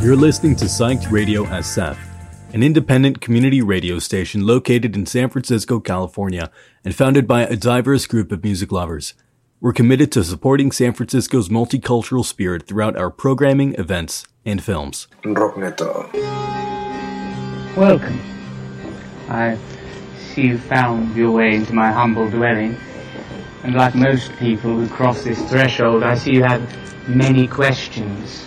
You're listening to Psyched Radio SF, an independent community radio station located in San Francisco, California, and founded by a diverse group of music lovers. We're committed to supporting San Francisco's multicultural spirit throughout our programming, events, and films. Rockneto. Welcome. I see you found your way into my humble dwelling. And like most people who cross this threshold, I see you have many questions.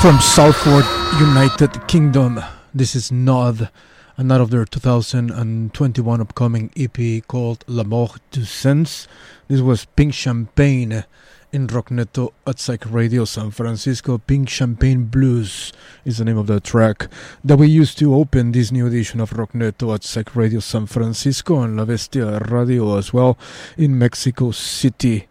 From Southward United Kingdom, this is Nod, out of their 2021 upcoming EP called La Mort du Sens. This was Pink Champagne in Rockneto at Psych Radio San Francisco. Pink Champagne Blues is the name of the track that we used to open this new edition of Rockneto at Psych Radio San Francisco and La Bestia Radio as well in Mexico City.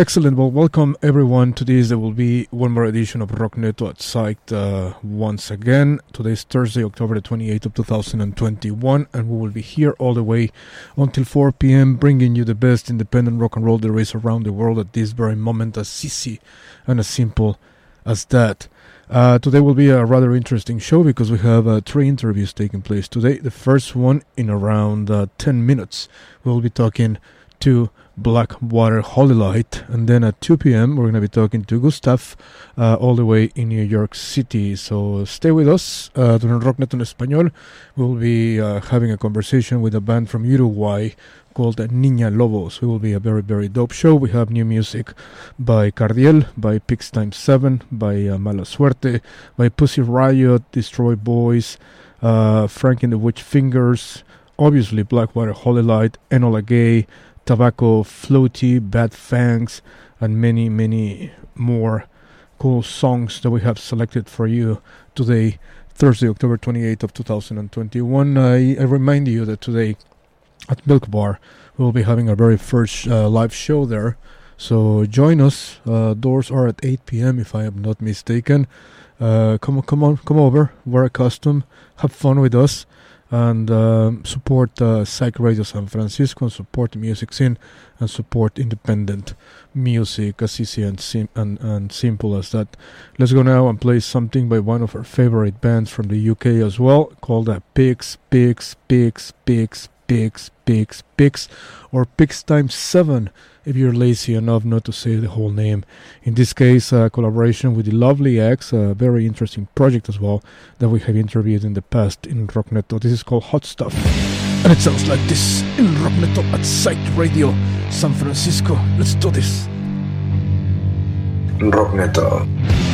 Excellent. Well, welcome everyone to this. There will be one more edition of Rock Rockneto at Psyched uh, once again. Today is Thursday, October the 28th of 2021, and we will be here all the way until 4 p.m., bringing you the best independent rock and roll there is around the world at this very moment, as easy and as simple as that. Uh, today will be a rather interesting show because we have uh, three interviews taking place today. The first one in around uh, 10 minutes. We'll be talking to Blackwater Holylight. And then at 2 p.m., we're going to be talking to Gustaf uh, all the way in New York City. So stay with us. Uh, during Rocknet en Español, we'll be uh, having a conversation with a band from Uruguay called Niña Lobos. It will be a very, very dope show. We have new music by Cardiel, by Pigs Times 7, by uh, Mala Suerte, by Pussy Riot, Destroy Boys, uh, Frankie and the Witch Fingers, obviously Blackwater Holylight, Enola Gay, Tobacco Floaty, Bad Fangs, and many, many more cool songs that we have selected for you today, Thursday, October 28th of 2021. I, I remind you that today at Milk Bar we'll be having our very first uh, live show there. So join us. Uh, doors are at 8 p.m. if I am not mistaken. Uh, come come on, come over. Wear a costume. Have fun with us and uh, support uh, Psych Radio San Francisco and support music scene and support independent music as easy and, sim- and, and simple as that. Let's go now and play something by one of our favorite bands from the UK as well called uh, Pigs, Pigs, Pigs, Pigs, Pigs, Pigs, Pigs, or Pigs times 7 if you're lazy enough not to say the whole name. In this case, a collaboration with the Lovely Eggs, a very interesting project as well that we have interviewed in the past in Rockneto. This is called Hot Stuff, and it sounds like this in Rockneto at Psych Radio San Francisco. Let's do this. Rockneto.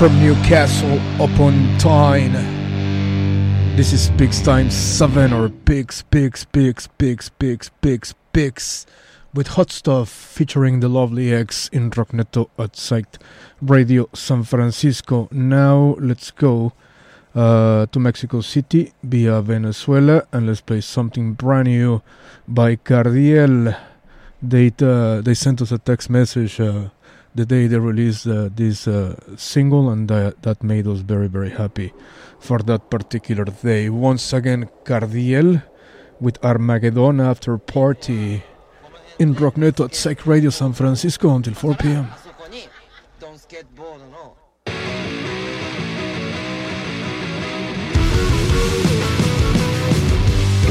From Newcastle upon Tyne. This is Pigs Time 7 or Pigs, Pigs, Pigs, Pigs, Pigs, Pigs, Pigs with Hot Stuff featuring the lovely Eggs in Rockneto at Psych Radio San Francisco. Now let's go uh, to Mexico City via Venezuela and let's play something brand new by Cardiel. They, uh, they sent us a text message. Uh, the day they released uh, this uh, single, and that, that made us very, very happy for that particular day. Once again, Cardiel with Armageddon After Party in Rocknet at Psych Radio San Francisco until 4 p.m.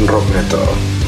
Rockneto.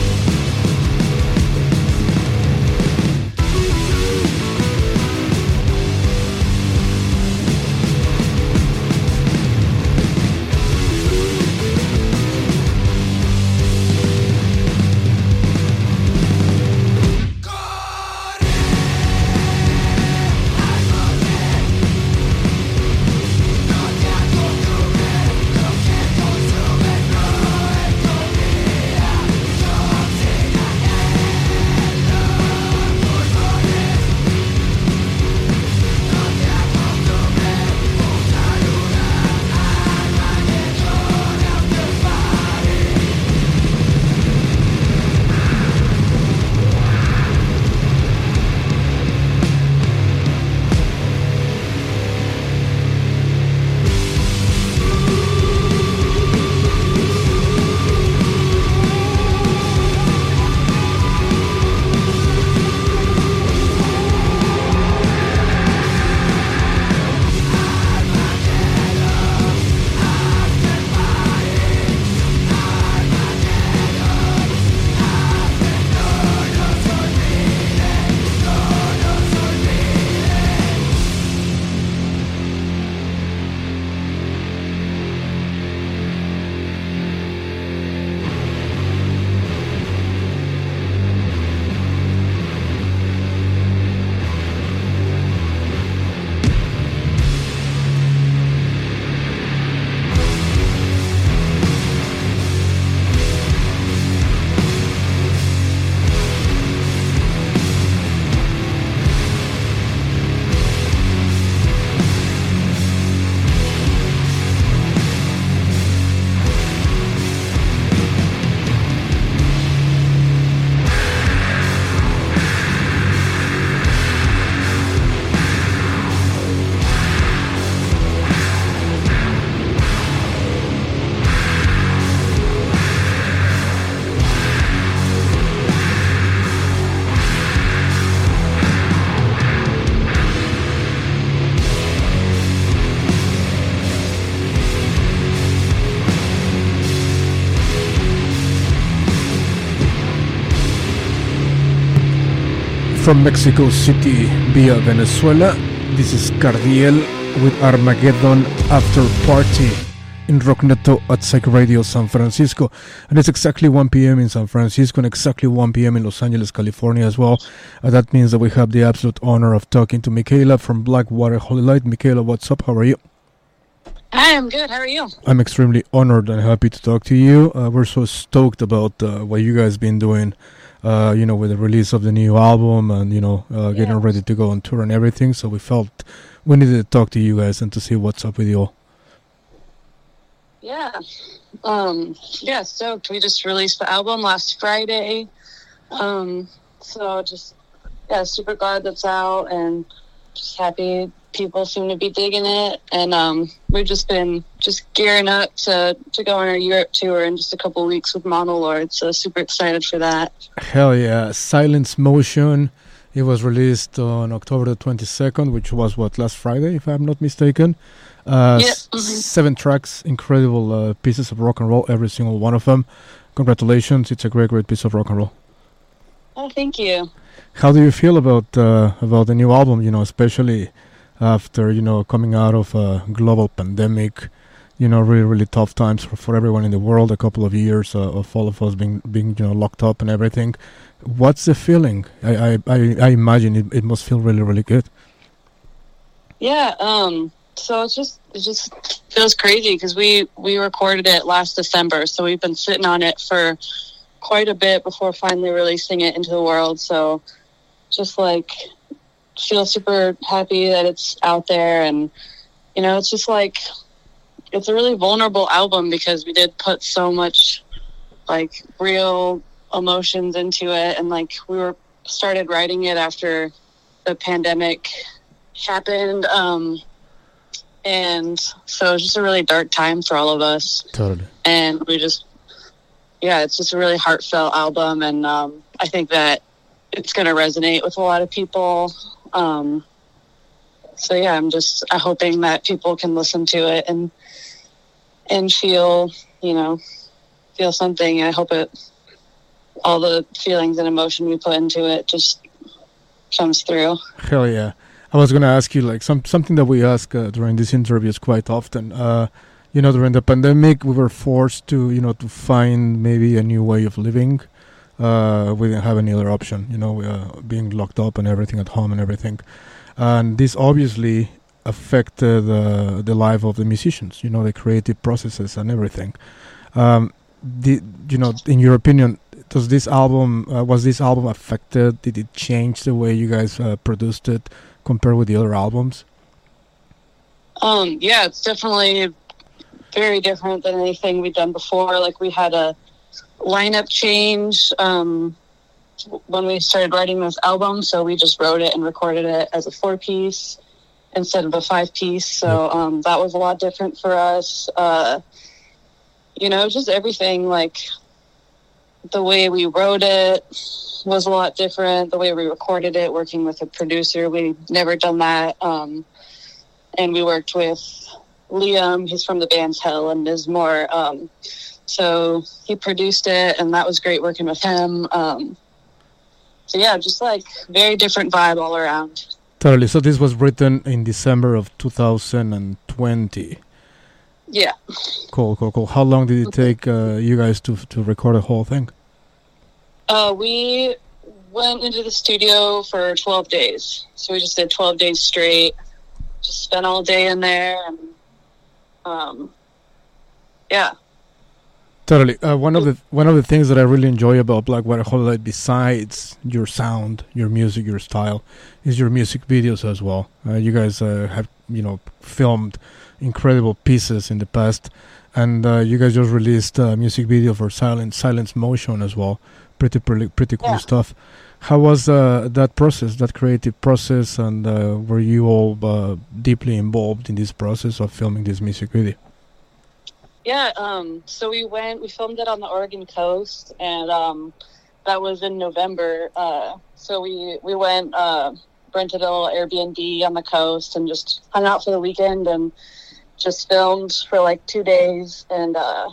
From Mexico City via Venezuela. This is Cardiel with Armageddon After Party in Rockneto at Psych Radio San Francisco. And it's exactly 1 p.m. in San Francisco and exactly 1 p.m. in Los Angeles, California as well. Uh, that means that we have the absolute honor of talking to Michaela from Blackwater Holylight. Michaela, what's up? How are you? Hi, I'm good. How are you? I'm extremely honored and happy to talk to you. Uh, we're so stoked about uh, what you guys been doing uh, you know, with the release of the new album and you know, uh, getting yeah. ready to go on tour and everything. So we felt we needed to talk to you guys and to see what's up with you all. Yeah, um, yeah. Stoked. We just released the album last Friday. Um, so just yeah, super glad that's out and just happy people seem to be digging it, and um, we've just been just gearing up to to go on our Europe tour in just a couple weeks with Monolord. So super excited for that. Hell yeah! Silence Motion. It was released on October the twenty second, which was what last Friday, if I'm not mistaken. Uh, yep. mm-hmm. Seven tracks, incredible uh, pieces of rock and roll, every single one of them. Congratulations! It's a great, great piece of rock and roll. Oh, thank you. How do you feel about uh, about the new album? You know, especially after you know coming out of a global pandemic you know really really tough times for, for everyone in the world a couple of years uh, of all of us being being you know locked up and everything. What's the feeling? I i i, I imagine it, it must feel really really good. Yeah um so it's just it just feels crazy because we we recorded it last December, so we've been sitting on it for quite a bit before finally releasing it into the world. So just like feel super happy that it's out there and you know it's just like it's a really vulnerable album because we did put so much like real emotions into it and like we were started writing it after the pandemic happened um and so it was just a really dark time for all of us Totally. and we just yeah it's just a really heartfelt album and um, i think that it's going to resonate with a lot of people um, so yeah i'm just i'm hoping that people can listen to it and and feel you know feel something i hope it all the feelings and emotion we put into it just comes through Hell yeah. I was gonna ask you like some something that we ask uh, during these interviews quite often. Uh, you know, during the pandemic, we were forced to you know to find maybe a new way of living. Uh, we didn't have any other option. You know, uh, being locked up and everything at home and everything, and this obviously affected uh, the life of the musicians. You know, the creative processes and everything. Um, the, you know, in your opinion, does this album uh, was this album affected? Did it change the way you guys uh, produced it compared with the other albums? Um, yeah, it's definitely very different than anything we've done before. Like we had a lineup change um, when we started writing this album, so we just wrote it and recorded it as a four piece instead of a five piece. So um, that was a lot different for us. Uh, you know, just everything like the way we wrote it was a lot different. The way we recorded it, working with a producer, we never done that. Um, and we worked with Liam. He's from the band's Hell and Mizmor. So he produced it, and that was great working with him. Um, so yeah, just like very different vibe all around. Totally. So this was written in December of 2020. Yeah. Cool, cool, cool. How long did it take uh, you guys to to record the whole thing? Uh, we went into the studio for 12 days. So we just did 12 days straight. Just spent all day in there. And, um, yeah. Totally. Uh, one of the one of the things that I really enjoy about Blackwater Holylight, besides your sound, your music, your style, is your music videos as well. Uh, you guys uh, have you know filmed incredible pieces in the past, and uh, you guys just released a music video for Silent Silence Motion as well. Pretty pretty pretty cool Yeah. stuff. How was uh, that process, that creative process, and uh, were you all uh, deeply involved in this process of filming this music video? Yeah. Um, so we went, we filmed it on the Oregon coast, and um, that was in November. Uh, so we, we went, uh, rented a little Airbnb on the coast and just hung out for the weekend and just filmed for like two days. And uh,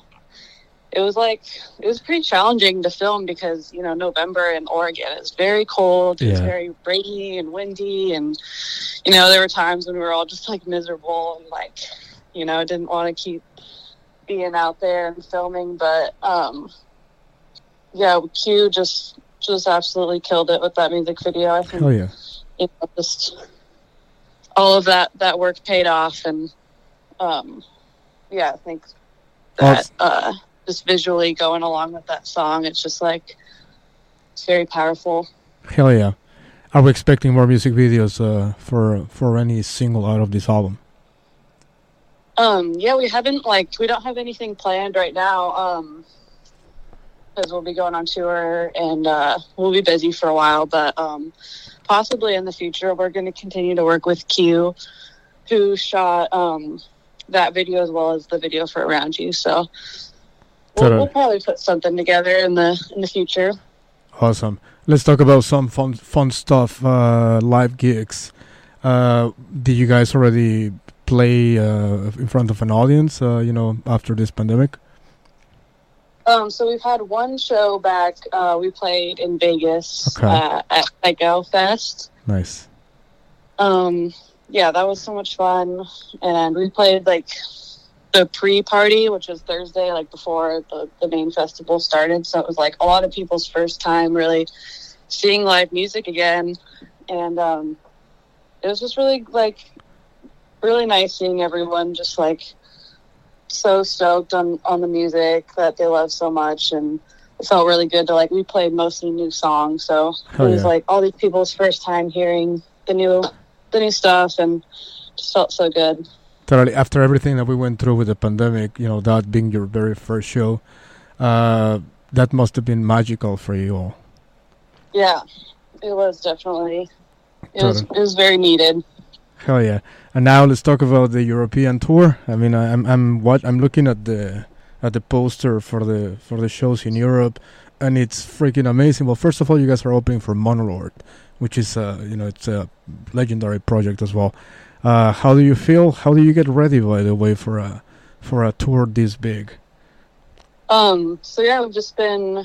it was like, it was pretty challenging to film because, you know, November in Oregon is very cold, it's very rainy and windy. And, you know, there were times when we were all just like miserable and like, you know, didn't want to keep being out there and filming, but um, yeah, Q just just absolutely killed it with that music video. I think Oh yeah. you know, just all of that that work paid off, and um, yeah, I think that uh, just visually going along with that song, it's just like it's very powerful. Hell yeah. Are we expecting more music videos uh, for for any single out of this album? Um, yeah, we haven't like we don't have anything planned right now. Um, because we'll be going on tour and uh, we'll be busy for a while. But um, possibly in the future, we're going to continue to work with Q, who shot um that video as well as the video for Around You. So we'll, we'll probably put something together in the in the future. Awesome. Let's talk about some fun fun stuff. Uh, live gigs. Uh, did you guys already play uh, in front of an audience? Uh, you know, after this pandemic. Um, so we've had one show back. Uh, we played in Vegas Okay. uh, at Psycho Fest. Nice. um yeah that was so much fun and we played like the pre-party which was thursday like before the, the main festival started so it was like a lot of people's first time really seeing live music again and um it was just really like really nice seeing everyone just like so stoked on on the music that they love so much and it felt really good to like we played mostly new songs so Oh, it was yeah. like all these people's first time hearing the new the new stuff and just felt so good Totally. After everything that we went through with the pandemic, you know, that being your very first show, uh, that must have been magical for you all. yeah it was definitely it was it was very needed Hell yeah! And now let's talk about the European tour. I mean, I- I'm I'm what I'm looking at the at the poster for the for the shows in Europe, and it's freaking amazing. Well, first of all, you guys are opening for Monolord, which is uh you know it's a legendary project as well. Uh, how do you feel? How do you get ready, by the way, for a for a tour this big? Um, so yeah, we've just been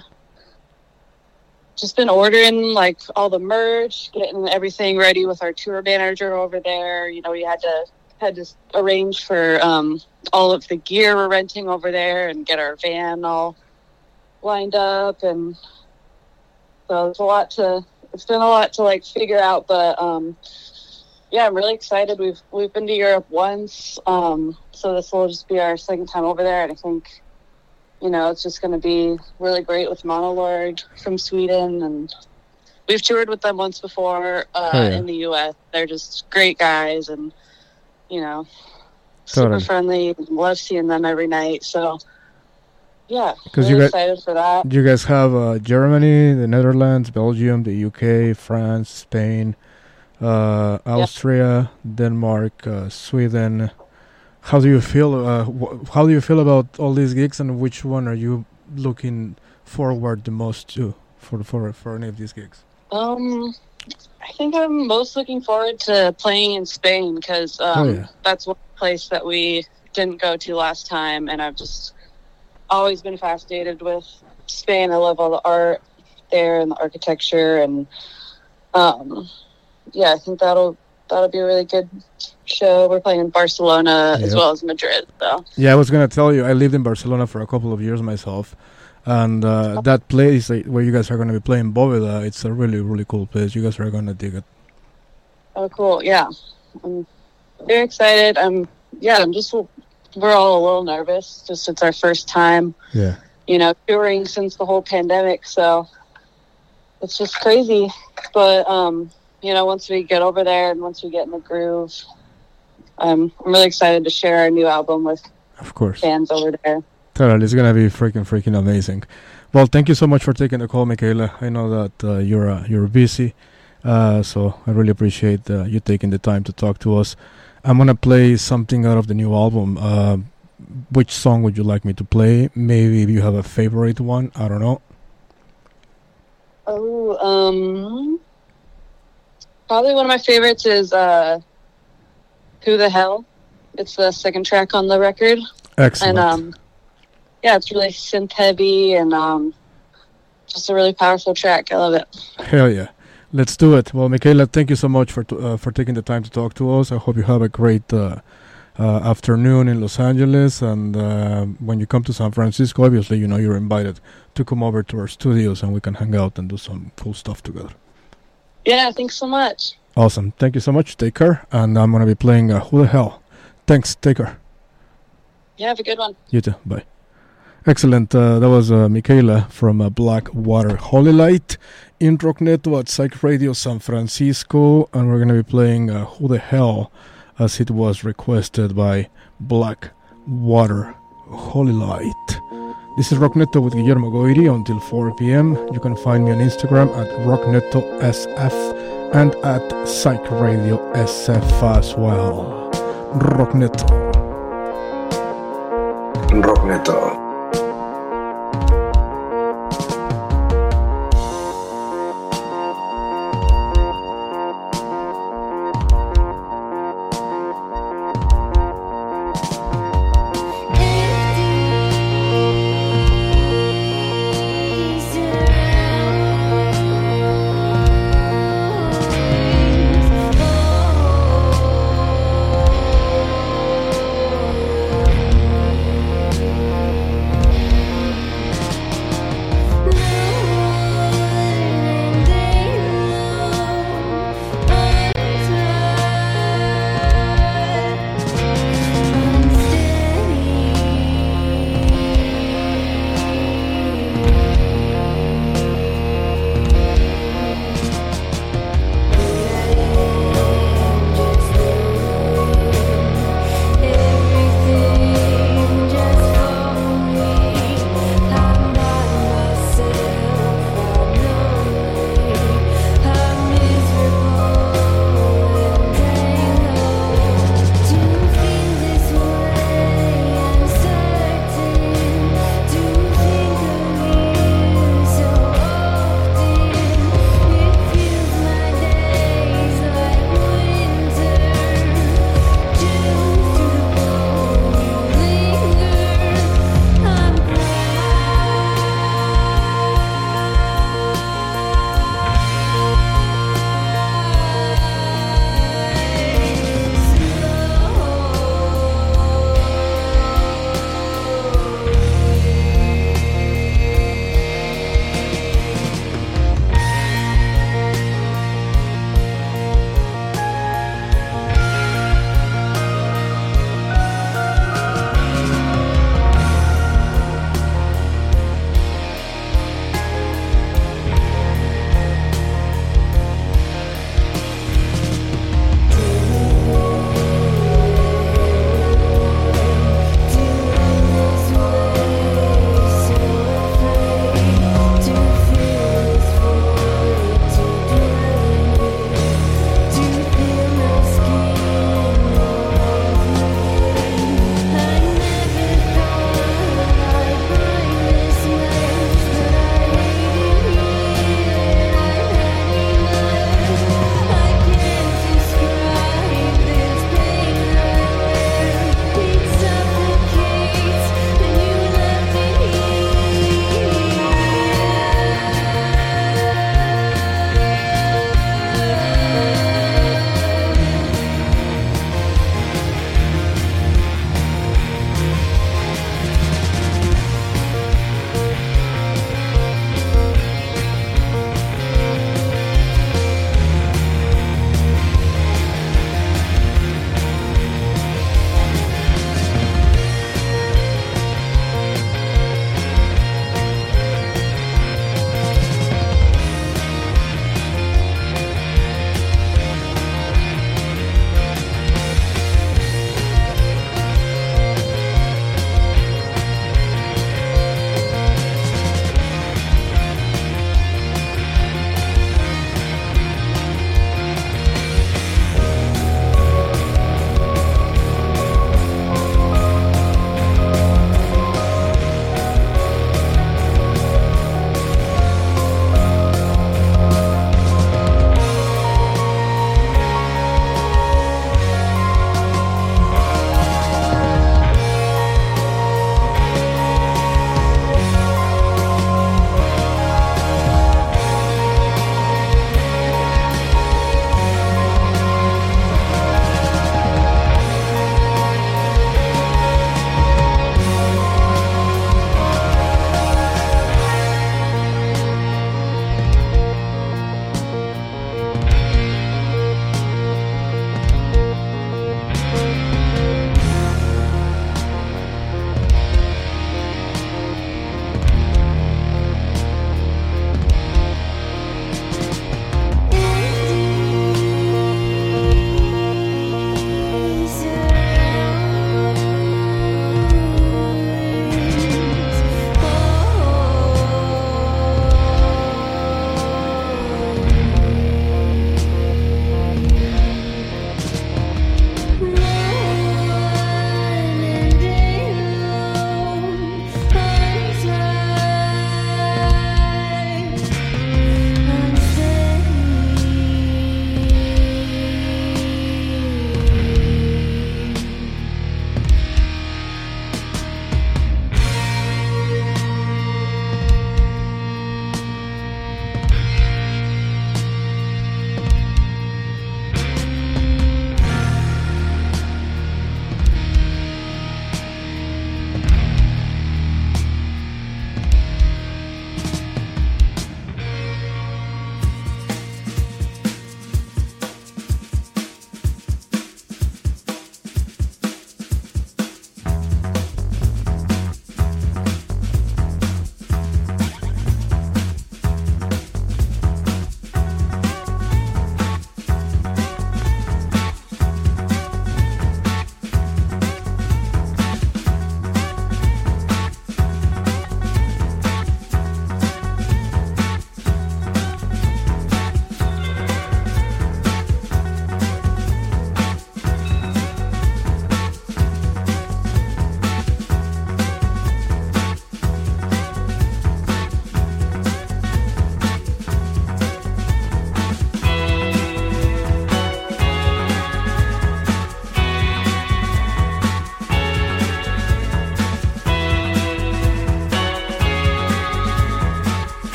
just been ordering like all the merch, getting everything ready with our tour manager over there. You know, we had to had to arrange for um all of the gear we're renting over there and get our van all lined up. And so it's a lot to it's been a lot to like figure out. But um yeah i'm really excited. We've we've been to europe once. Um so this will just be our second time over there. And i think you know, it's just going to be really great with Monolord from Sweden. And we've toured with them once before uh, Oh, yeah. in the U.S. They're just great guys and, you know, super Totally. friendly. Love seeing them every night. So, yeah, 'Cause really you got- excited for that. You guys have uh, Germany, the Netherlands, Belgium, the UK, France, Spain, uh, Austria, Denmark, uh, Sweden. How do you feel? Uh, wh- how do you feel about all these gigs, and which one are you looking forward the most to for for for any of these gigs? Um, I think I'm most looking forward to playing in Spain because um, Oh, yeah. that's one place that we didn't go to last time, and I've just always been fascinated with Spain. I love all the art there and the architecture, and um, yeah, I think that'll that'll be a really good show. We're playing in Barcelona as well as Madrid, so Yeah, I was gonna tell you. I lived in Barcelona for a couple of years myself, and uh, that place uh, where you guys are gonna be playing Boveda, it's a really really cool place. You guys are gonna dig it. Oh, cool. Yeah. I'm very excited. I'm, yeah, I'm just, we're all a little nervous. Just it's our first time, Yeah. you know, touring since the whole pandemic. So it's just crazy. But, um, you know, once we get over there and once we get in the groove, um, I'm really excited to share our new album with Of course. fans over there. Totally, it's gonna be freaking freaking amazing. Well, thank you so much for taking the call, Michaela. I know that uh, you're uh, you're busy, uh, so I really appreciate uh, you taking the time to talk to us. I'm gonna play something out of the new album. Uh, which song would you like me to play? Maybe if you have a favorite one. I don't know. Oh, um, probably one of my favorites is, uh, Who the Hell? It's the second track on the record. Excellent. and um yeah it's really synth heavy and um just a really powerful track i love it Hell yeah. Let's do it. Well, Michaela, thank you so much for t- uh, for taking the time to talk to us. I hope you have a great uh, uh, afternoon in Los Angeles, and uh, when you come to San Francisco, obviously, you know you're invited to come over to our studios, and we can hang out and do some cool stuff together. Yeah thanks so much Awesome. Thank you so much. Take care, and I'm gonna be playing uh, Who the Hell. Thanks. Take care. yeah have a good one You too. Bye. Excellent. Uh, that was uh, Michaela from uh, Blackwater Holylight in Rockneto at Psych Radio San Francisco, and we're going to be playing uh, Who the Hell as it was requested by Blackwater Holylight. This is Rockneto with Guillermo Goiri until 4 p.m. You can find me on Instagram at RocknetoSF and at Psych Radio SF as well. Rockneto. Rockneto.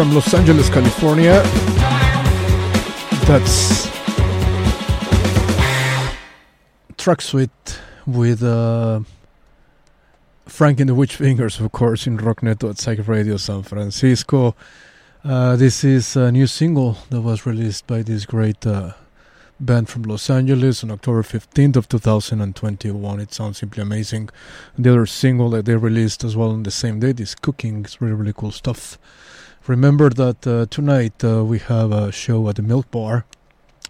From Los Angeles, California. That's track suite with uh, Frankie and the Witch Fingers, of course, in Rockneto at Psych Radio San Francisco. Uh, this is a new single that was released by this great uh, band from Los Angeles on October 15th of 2021. It sounds simply amazing. The other single that they released as well on the same day is Cooking. It's really, really cool stuff. Remember that uh, tonight uh, we have a show at the Milk Bar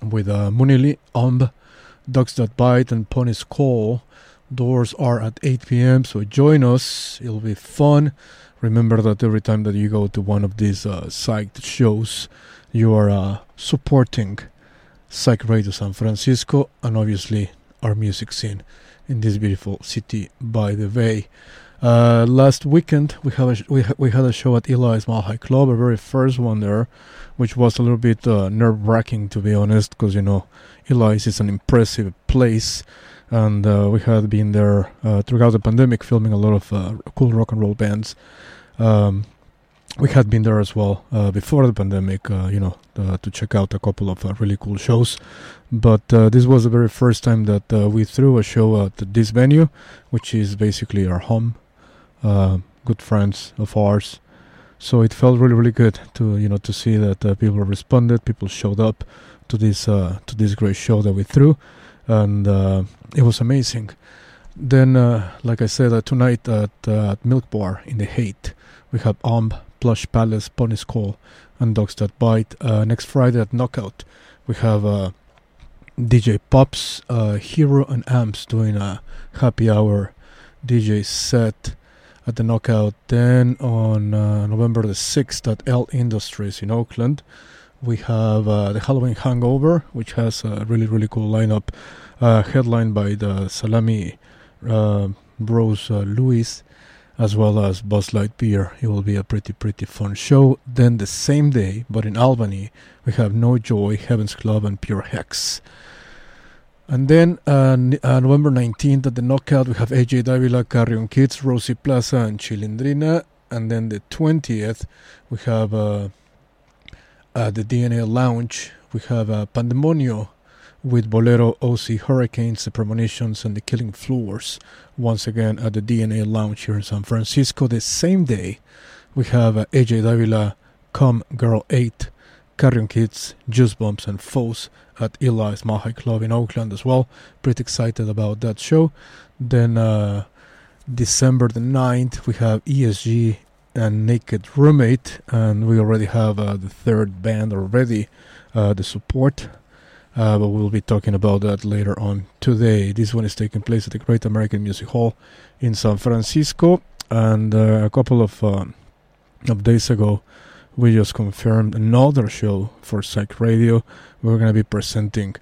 with uh, Munili, Umb, Dogs That Bite, and Pony's Call. Doors are at 8 p.m., so join us. It'll be fun. Remember that every time that you go to one of these uh, psyched shows, you are uh, supporting Psych Radio San Francisco and obviously our music scene in this beautiful city by the bay. Uh, last weekend we have a, we ha- we had a show at Eli's Mile High Club, a very first one there, which was a little bit uh, nerve wracking to be honest, because you know Eli's is an impressive place, and uh, we had been there uh, throughout the pandemic, filming a lot of uh, cool rock and roll bands. Um, we had been there as well uh, before the pandemic, you know, to check out a couple of really cool shows. But this was the very first time that we threw a show at this venue, which is basically our home uh, good friends of ours. So it felt really, really good to you know to see that uh, people responded, people showed up to this uh, to this great show that we threw, and uh, it was amazing. Then, uh, like I said, uh, tonight at, at Milk Bar in the Haight, we have Umb, Plush Palace, Pony's Call, and Dogs That Bite. next Friday at Knockout, we have DJ Pops, Hero, and Amps doing a happy hour DJ set at the knockout. Then on uh, November the 6th at L Industries in Oakland, we have uh, the Halloween Hangover, which has a really, really cool lineup, uh, headlined by the Salami uh, Bros uh, Louis, as well as Buzz Beer. It will be a pretty, pretty fun show. Then the same day, but in Albany, we have No Joy, Heaven's Club, and Pure Hex. And then uh, uh, November 19th at the Knockout, we have AJ Davila, Carrion Kids, Rosie Plaza, and Chilindrina. And then the 20th, we have uh, uh, the DNA Lounge, we have uh, Pandemonio with Bolero, OC, Hurricanes, the Premonitions, and the Killing Floors. Once again at the DNA Lounge here in San Francisco. The same day, we have uh, AJ Davila, Come Girl 8, Carrion Kids, Juice Bumps, and Foes at Eli's High Club in Oakland as well. Pretty excited about that show. Then uh, December the 9th, we have ESG and Naked Roommate, and we already have uh, the third band already, uh, the support. Uh, but we'll be talking about that later on today. This one is taking place at the Great American Music Hall in San Francisco, and uh, a couple of um, of days ago, we just confirmed another show for Psych Radio. We're going to be presenting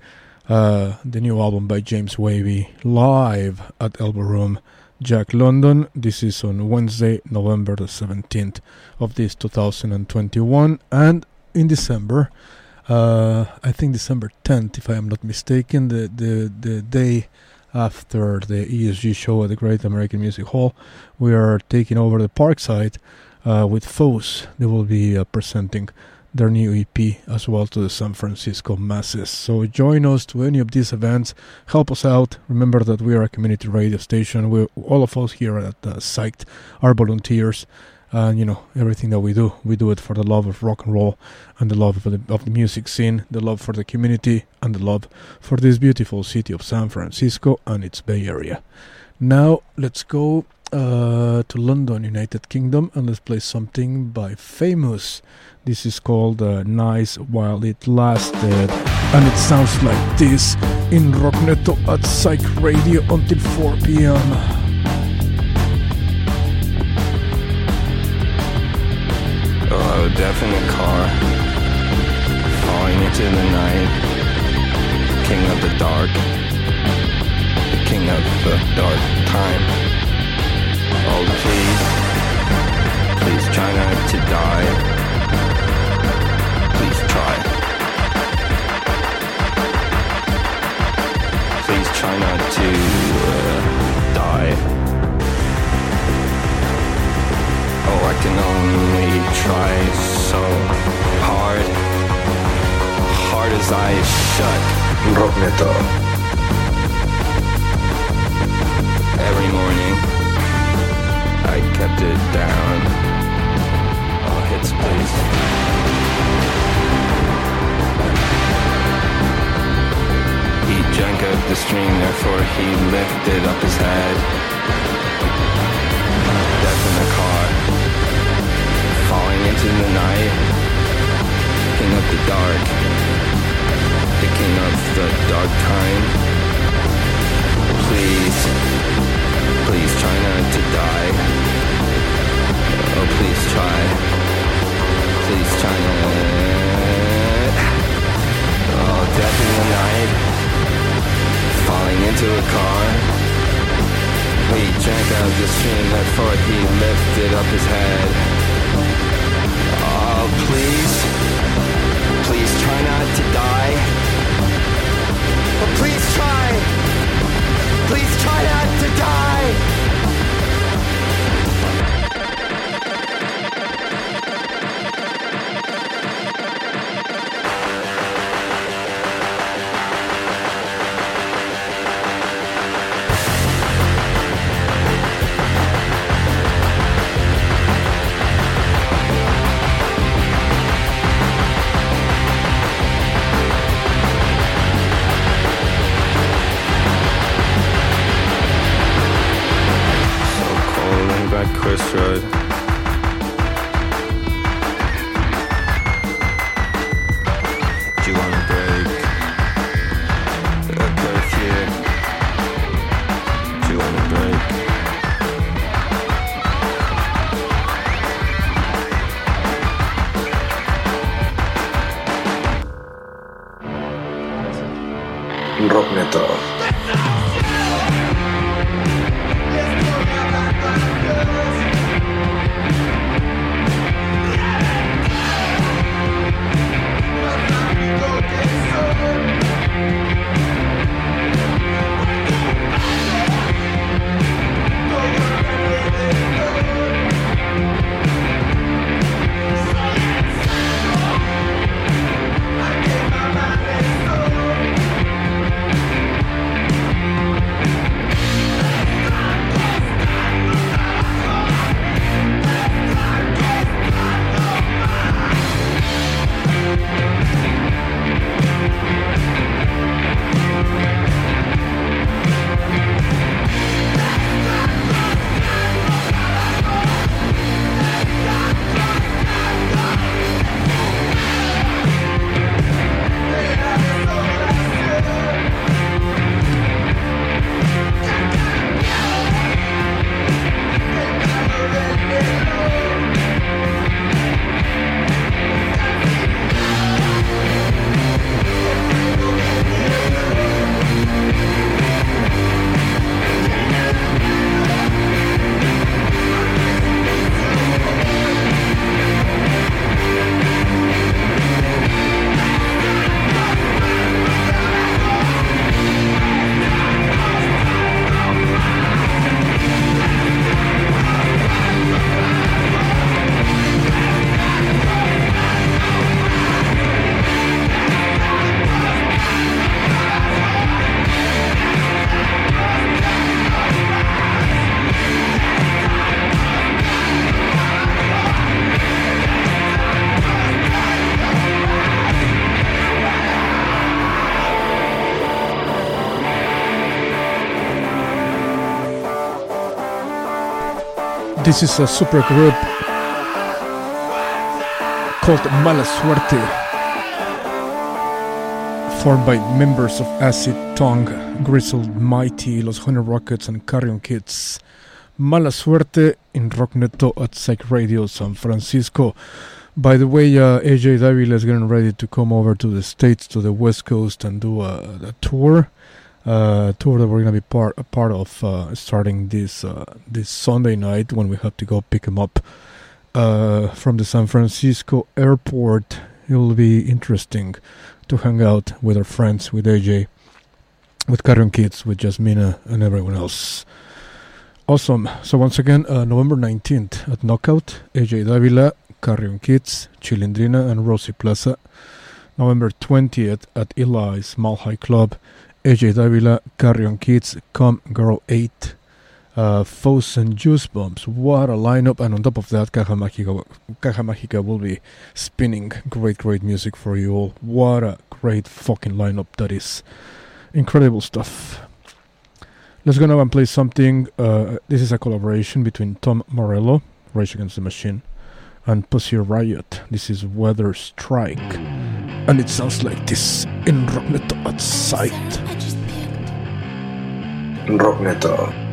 uh, the new album by James Wavy live at Elbow Room, Jack London. This is on Wednesday, November the 17th of this 2021. And in December, uh, I think December 10th, if I am not mistaken, the, the, the day after the ESG show at the Great American Music Hall, we are taking over the Parkside uh, with Foes. They will be uh, presenting their new EP as well to the San Francisco masses. So join us to any of these events. Help us out. Remember that we are a community radio station. We all of us here at uh, Psyched are volunteers. And you know everything that we do, we do it for the love of rock and roll, and the love of the, of the music scene, the love for the community, and the love for this beautiful city of San Francisco and its Bay Area. Now let's go uh, to London, United Kingdom, and let's play something by Famous. This is called uh, Nice While It Lasted, and it sounds like this in Rockneto at Psych Radio until 4 p.m. Oh, death in the car, falling into the night, king of the dark, the king of the dark time. Oh, please. Please try not to die. Please try. Please try not to uh, die. Oh, I can only try so hard Hard as I shut. shook. Rockneto. Every morning, I kept it down. All hits, please. He drank up the stream, therefore he lifted up his head. This is a super group called Mala Suerte, formed by members of Acid Tongue, Grizzled Mighty, Los Honey Rockets, and Carrion Kids. Mala Suerte in Rockneto at Psych Radio San Francisco. By the way, uh, AJ Davila is getting ready to come over to the States, to the West Coast, and do a, a tour. Uh, tour that we're gonna be part a part of uh, starting this uh, this Sunday night when we have to go pick him up uh, from the San Francisco airport. It will be interesting to hang out with our friends, with AJ, with Carrion Kids, with Jasmina, and everyone else. Awesome. So once again, uh, November 19th at Knockout, AJ Davila, Carrion Kids, Chilindrina, and Rosie Plaza. November 20th at Eli's Mile High Club. AJ Davila, Carrion Kids, Come Girl 8, uh, Foes and Juice Bombs. What a lineup! And on top of that, Caja Mágica, Caja Mágica will be spinning great, great music for you all. What a great fucking lineup that is! Incredible stuff. Let's go now and play something. Uh, this is a collaboration between Tom Morello, Rage Against the Machine, and Pussy Riot. This is Weather Strike. And it sounds like this in Rockneto outside. Rockneto.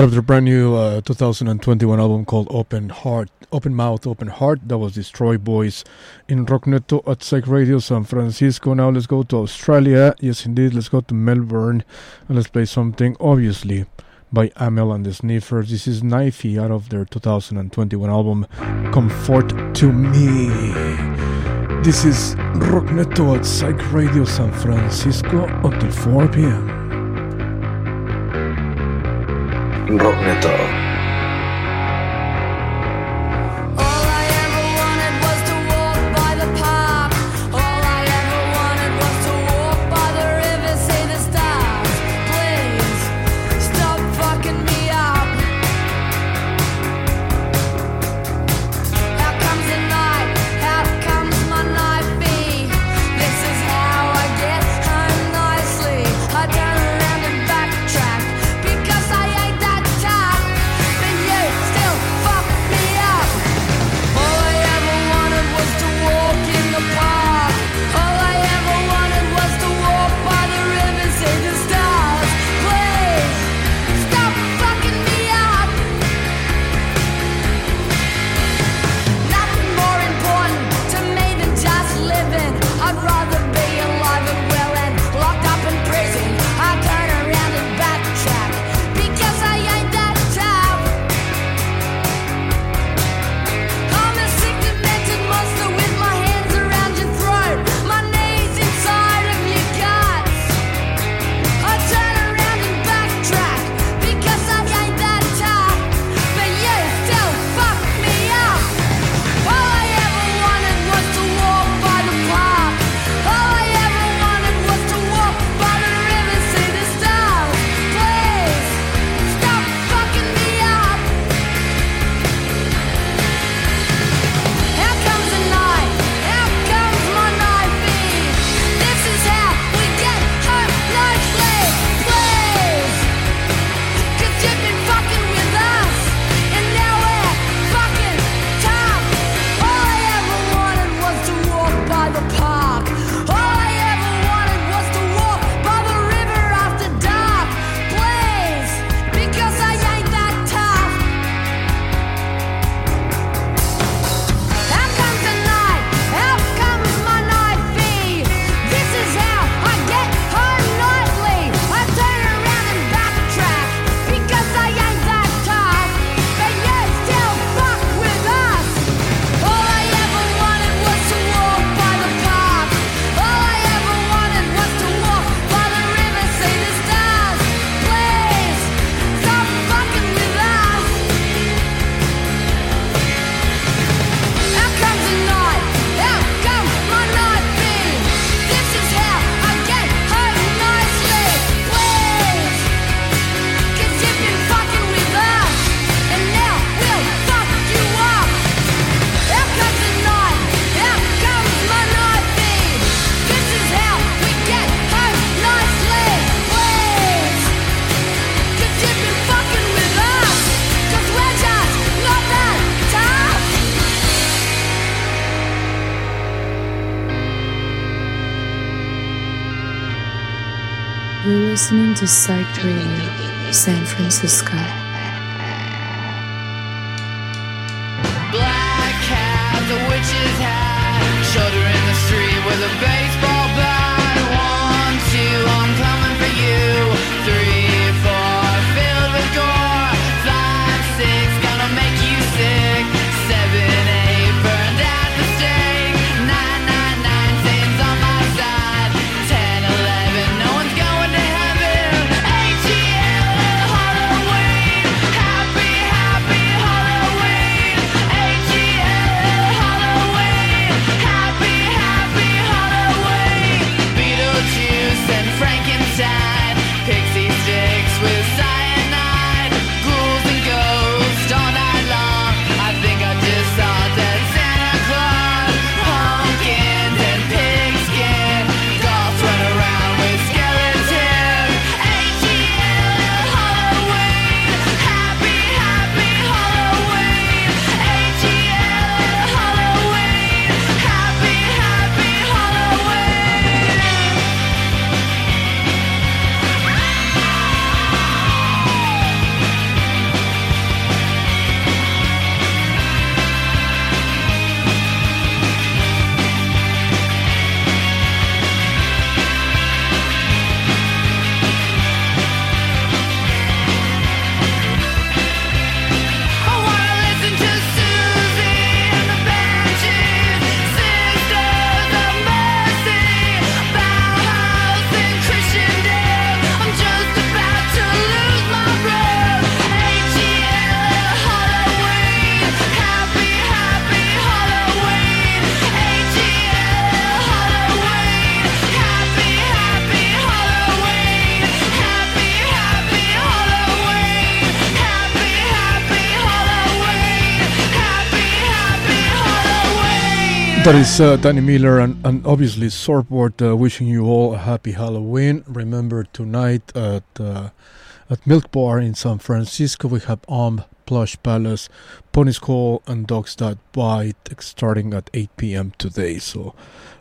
Out of their brand new uh, 2021 album called Open Heart, Open Mouth, Open Heart, that was Destroy Boys in Rockneto at Psych Radio San Francisco. Now let's go to Australia. Yes, indeed, let's go to Melbourne and let's play something, obviously, by Amyl and the Sniffers. This is Knifey out of their 2021 album Comfort to Me. This is Rockneto at Psych Radio San Francisco until 4 p.m. Rockneto. To Psyched Radio, San Francisco. That is uh, Danny Miller and, and obviously Swordboard uh, wishing you all a happy Halloween. Remember tonight at uh, at Milk Bar in San Francisco we have Arm Plush Palace, Pony's Call and Dogs That Bite starting at 8 p.m. today. So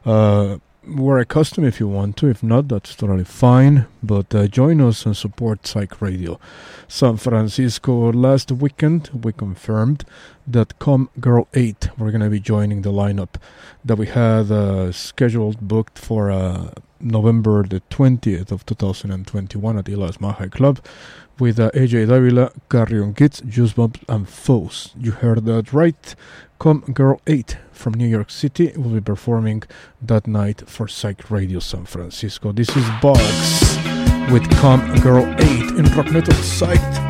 uh, wear a costume if you want to. If not, that's totally fine. But uh, join us and support Psych Radio. San Francisco last weekend we confirmed that Come Girl 8 we're going to be joining the lineup that we had uh, scheduled booked for uh, November the 20th of 2021 at Eli's Mile High Club with uh, AJ Davila, Carrion Kids, Juice and Foes. You heard that right. Come Girl 8 from New York City will be performing that night for Psych Radio San Francisco. This is Bugs with Cumgirl8 in Rockneto Psyched.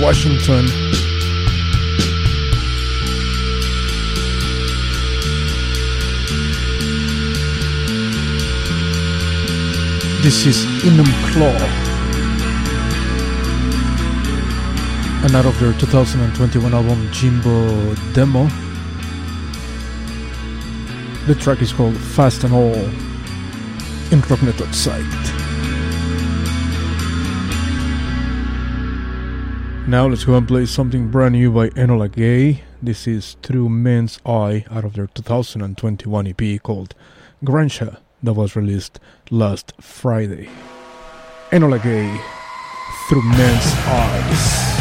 Washington. This is Inum Claw. And out of their 2021 album Jimbo Demo, the track is called Fast and All in Rocknet Now let's go and play something brand new by Enola Gay. This is Through Men's Eye out of their 2021 EP called Gransha that was released last Friday. Enola Gay, Through Men's Eyes.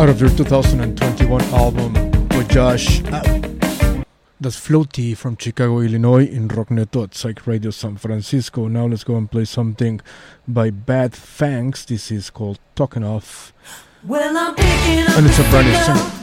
Out of their 2021 album Voyage Out. That's Floatie from Chicago, Illinois in Rock Neto at Psych Radio San Francisco. Now let's go and play something by Bad Fangs. This is called Talking Off. Well, I'm picking up And it's a brand new the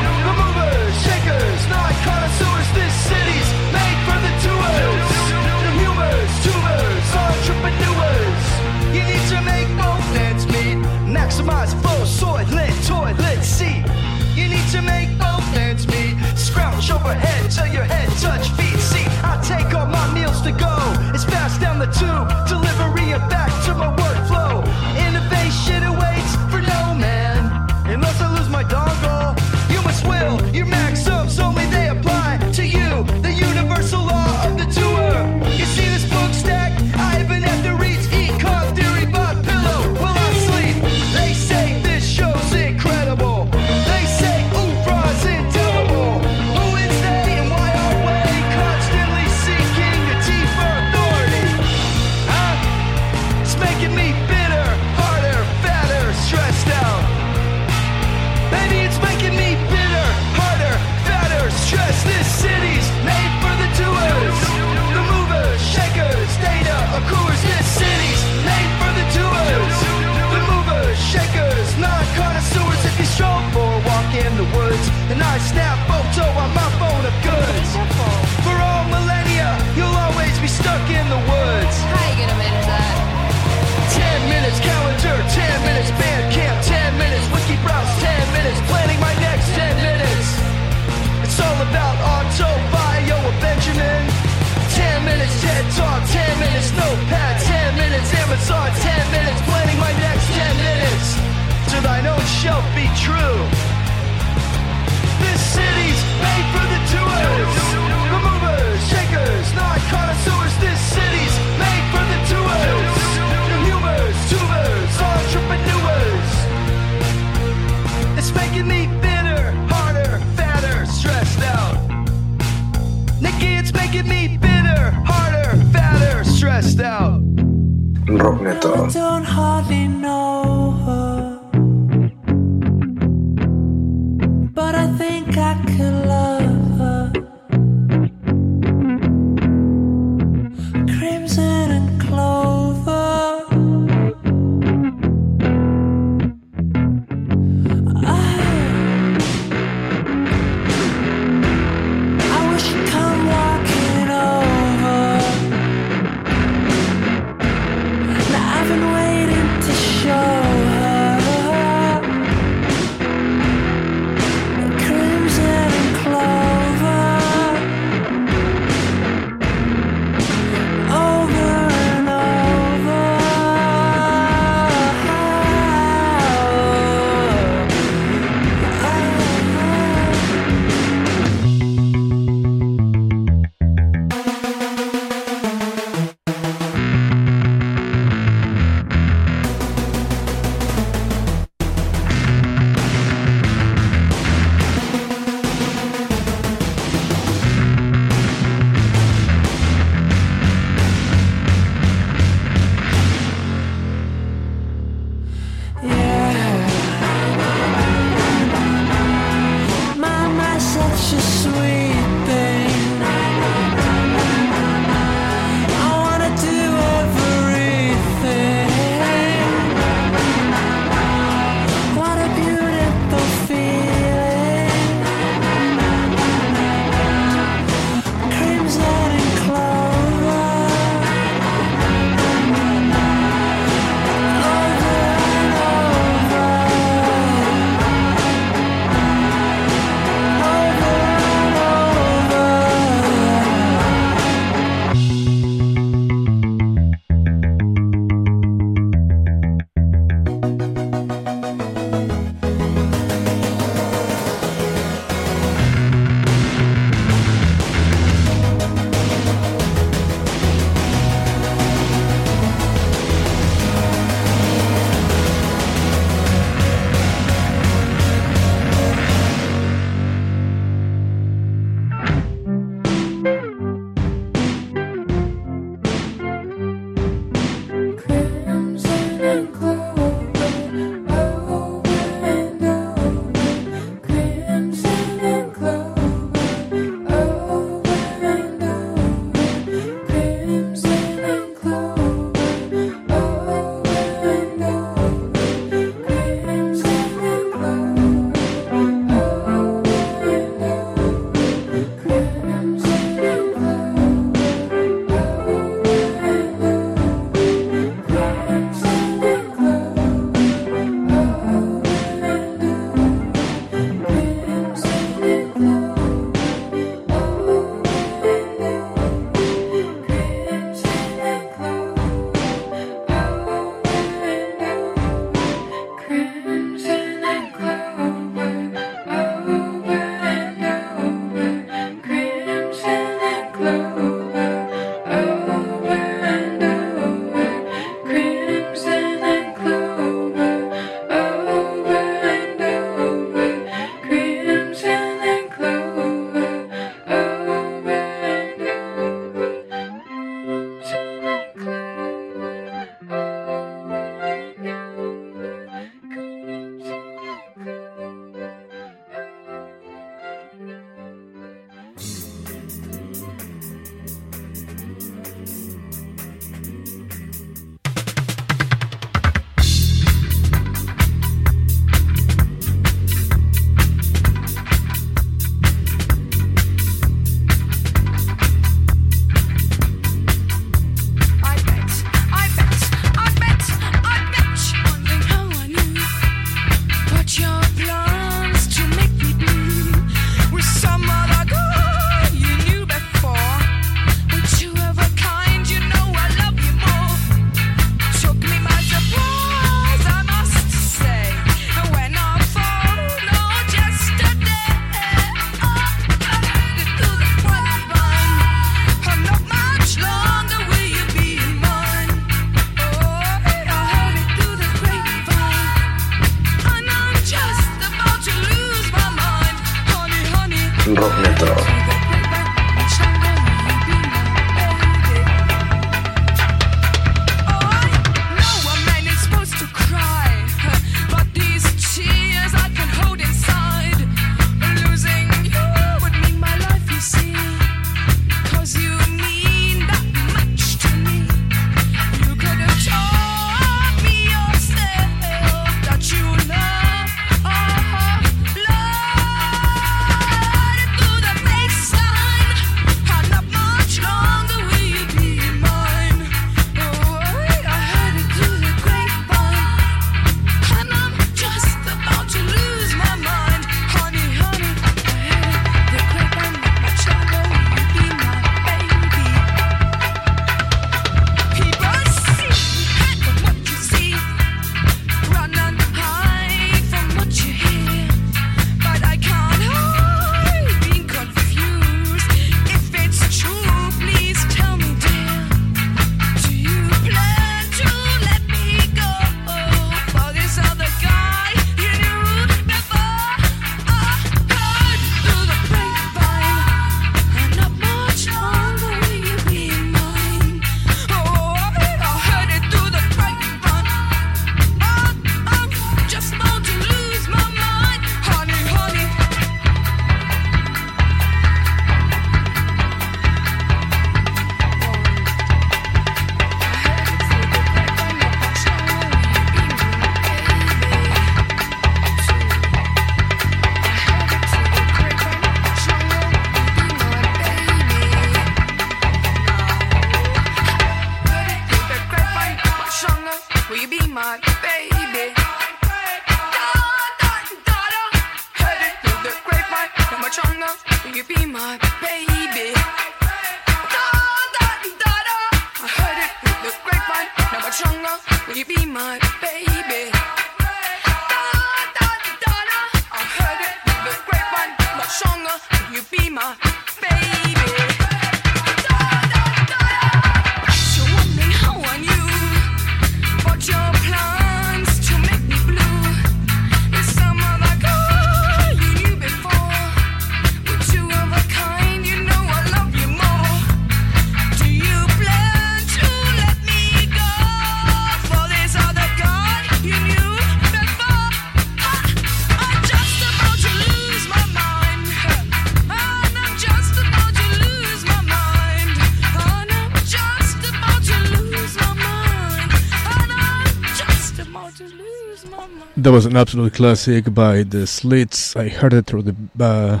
was an absolute classic by the Slits. I heard it through the uh,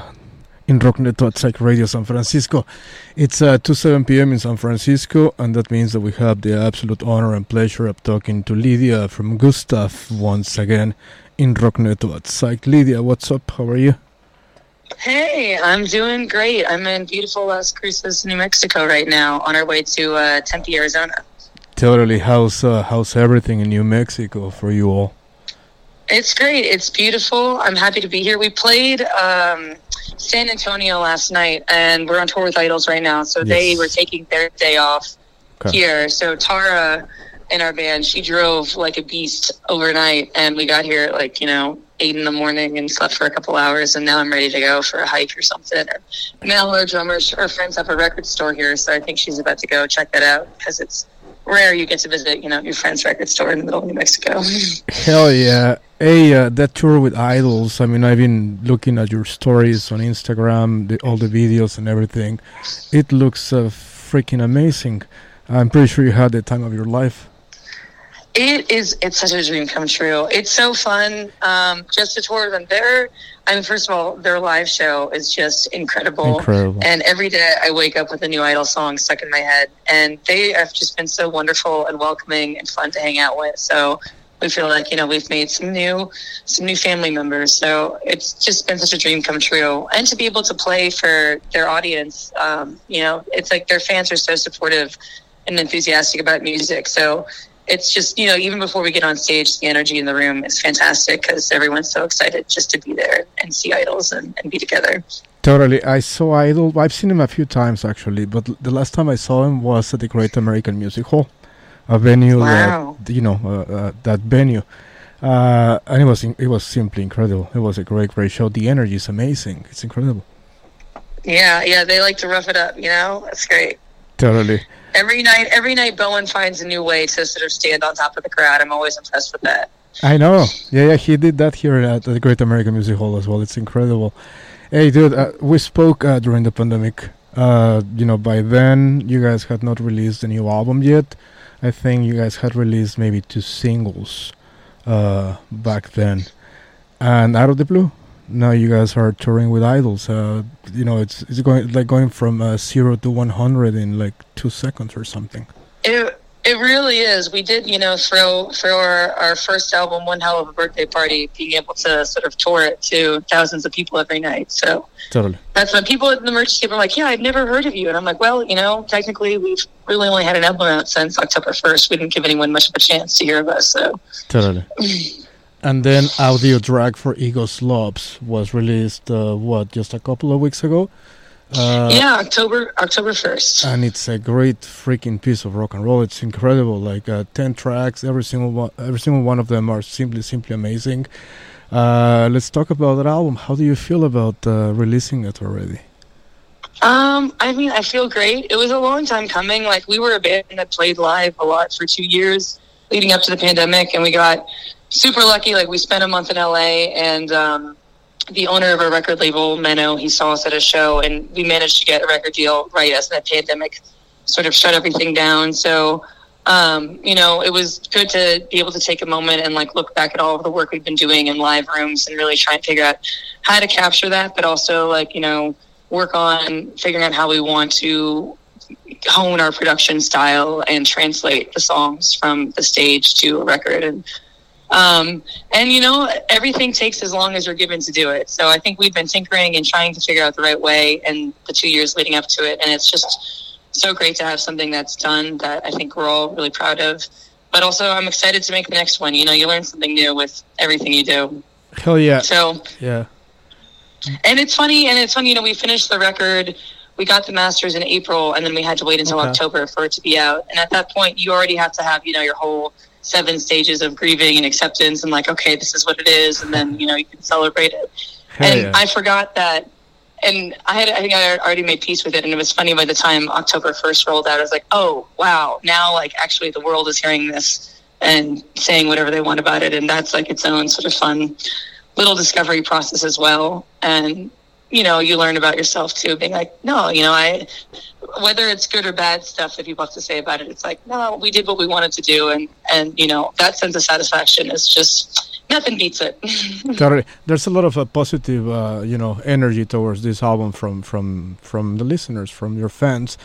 in Rock Neto at Psych Radio San Francisco. It's uh, 2 7 p.m. in San Francisco, and that means that we have the absolute honor and pleasure of talking to Lydia from Gustaf once again in Rock Neto at Psych. Lydia, what's up? How are you? Hey, I'm doing great. I'm in beautiful Las Cruces, New Mexico right now, on our way to uh, Tempe, Arizona. Totally. How's uh, how's everything in New Mexico for you all? It's great. It's beautiful. I'm happy to be here. We played um, San Antonio last night, and we're on tour with IDLES right now. So they were taking their day off Okay. here. So Tarra in our band, she drove like a beast overnight, and we got here at like you know eight in the morning and slept for a couple hours, and now I'm ready to go for a hike or something. Or Mel, our drummer, her friends have a record store here, so I think she's about to go check that out because it's rare you get to visit you know your friend's record store in the middle of New Mexico. Hell yeah. Hey, uh, that tour with IDLES, I mean, I've been looking at your stories on Instagram, the, all the videos and everything. It looks uh, freaking amazing. I'm pretty sure you had the time of your life. It is. It's such a dream come true. It's so fun. Um, just to tour them. there I mean, first of all, their live show is just incredible. Incredible. And every day I wake up with a new Idol song stuck in my head, and they have just been so wonderful and welcoming and fun to hang out with. So we feel like you know we've made some new, some new family members. So it's just been such a dream come true, and to be able to play for their audience. Um, you know, it's like their fans are so supportive and enthusiastic about music. So it's just you know even before we get on stage the energy in the room is fantastic because everyone's so excited just to be there and see IDLES and, and be together Totally. I saw Idol. I've seen him a few times actually, but the last time I saw him was at the Great American Music Hall, a venue Wow. that you know uh, uh, that venue, uh, and it was it was simply incredible. It was a great great show. The energy is amazing. It's incredible. yeah yeah they like to rough it up you know that's great Totally. Every night every night bowen finds a new way to sort of stand on top of the crowd i'm always impressed with that I know. Yeah, yeah, he did that here at the Great American Music Hall as well. It's incredible. Hey, dude, uh, we spoke uh, during the pandemic. Uh, you know, by then you guys had not released a new album yet. I think you guys had released maybe two singles uh, back then. And out of the blue, now you guys are touring with IDLES. Uh, you know, it's it's going like going from uh, zero to one hundred in like two seconds or something. It it really is. We did, you know, throw throw our, our first album one hell of a birthday party, being able to sort of tour it to thousands of people every night. So Totally. that's when people at the merch table are like, "Yeah, I've never heard of you," and I'm like, "Well, you know, technically we've really only had an album out since October first. We didn't give anyone much of a chance to hear of us." So Totally. and then audio drag for Ego Slobs was released uh, what just a couple of weeks ago. Uh, yeah, October October first. and it's a great freaking piece of rock and roll. It's incredible. Like uh, ten tracks, every single one, every single one of them are simply, simply amazing. Uh, let's talk about that album. How do you feel about uh, releasing it already? Um, I mean, I feel great. It was a long time coming. Like we were a band that played live a lot for two years leading up to the pandemic, and we got super lucky. Like we spent a month in LA, and um, the owner of our record label, Menno, he saw us at a show, and we managed to get a record deal right as the pandemic sort of shut everything down. So. Um, you know, it was good to be able to take a moment and like look back at all of the work we've been doing in live rooms and really try and figure out how to capture that, but also like, you know, work on figuring out how we want to hone our production style and translate the songs from the stage to a record and um, and you know everything takes as long as you're given to do it so i think we've been tinkering and trying to figure out the right way in the two years leading up to it and it's just so great to have something that's done that i think we're all really proud of but also i'm excited to make the next one you know you learn something new with everything you do Hell yeah! so Yeah. and it's funny, and it's funny, you know, we finished the record, we got the masters in April, and then we had to wait until Okay. October for it to be out. And at that point, you already have to have, you know, your whole seven stages of grieving and acceptance, and like, okay, this is what it is, and then you know you can celebrate it. Hell and yeah. I forgot that, and I had, I think I had already made peace with it, and it was funny by the time October first rolled out, I was like, oh wow, now like actually the world is hearing this and saying whatever they want about it, and that's like its own sort of fun little discovery process as well. And you know, you learn about yourself too, being like, no, you know, I, whether it's good or bad stuff that people have to say about it, it's like, no, we did what we wanted to do. And, and, you know, that sense of satisfaction is just, nothing beats it. Totally. There's a lot of uh, positive, uh, you know, energy towards this album from from from the listeners, from your fans.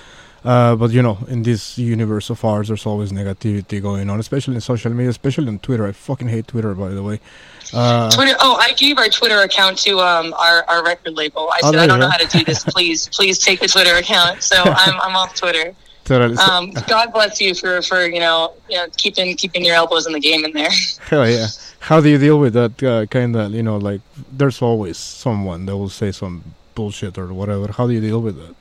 Uh, but you know, in this universe of ours, there's always negativity going on, especially in social media, especially on Twitter. I fucking hate Twitter, by the way. Uh, Twitter. Oh, I gave our Twitter account to um our, our record label. I Oh, said I don't know how to do this. Please, please take the Twitter account. So I'm I'm off Twitter. totally. Um, God bless you for for you know you know keeping keeping your elbows in the game in there. Hell yeah. How do you deal with that uh, kind of, you know, like, there's always someone that will say some bullshit or whatever. How do you deal with that?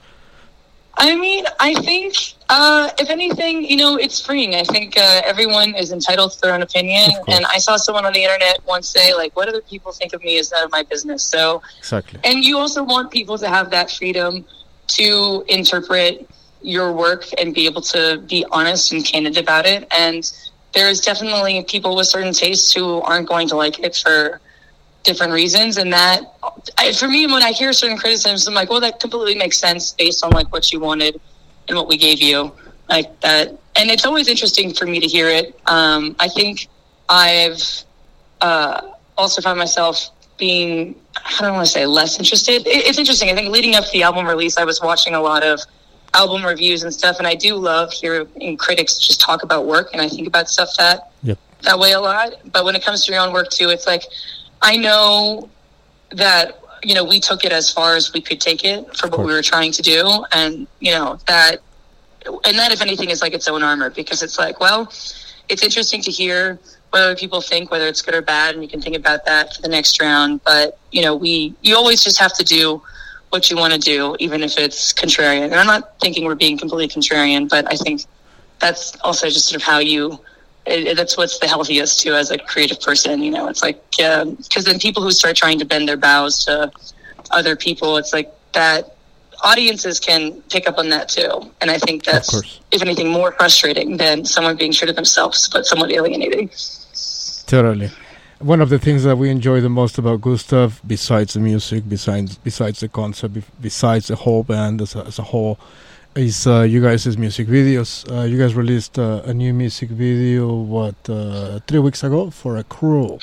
I mean, I think uh, if anything, you know, it's freeing. I think uh, everyone is entitled to their own opinion. And I saw someone on the internet once say, like, what other people think of me is none of my business. So Exactly. And you also want people to have that freedom to interpret your work and be able to be honest and candid about it. And there's definitely people with certain tastes who aren't going to like it for different reasons. And that, I, for me, when I hear certain criticisms, I'm like, well, that completely makes sense based on like what you wanted and what we gave you, like that. And it's always interesting for me to hear it. Um, I think I've uh, also found myself being I don't want to say less interested. It, it's interesting. I think leading up to the album release, I was watching a lot of album reviews and stuff, and I do love hearing critics just talk about work, and I think about stuff that Yep. that way a lot. But when it comes to your own work too, it's like I know that you know we took it as far as we could take it for what we were trying to do, and you know that and that if anything is like its own armor because it's like well it's interesting to hear what other people think whether it's good or bad and you can think about that for the next round. But you know we you always just have to do what you want to do even if it's contrarian. And i'm not thinking we're being completely contrarian but i think that's also just sort of how you it, that's what's the healthiest too as a creative person you know? It's like because then people who start trying to bend their bows to other people it's like that audiences can pick up on that too. And i think that's if anything more frustrating than someone being true to themselves but somewhat alienating. Totally. One of the things that we enjoy the most about Gustaf, besides the music, besides besides the concept, besides the whole band as a, as a whole, is uh, you guys' music videos. Uh, you guys released uh, a new music video what uh, three weeks ago for Cruel.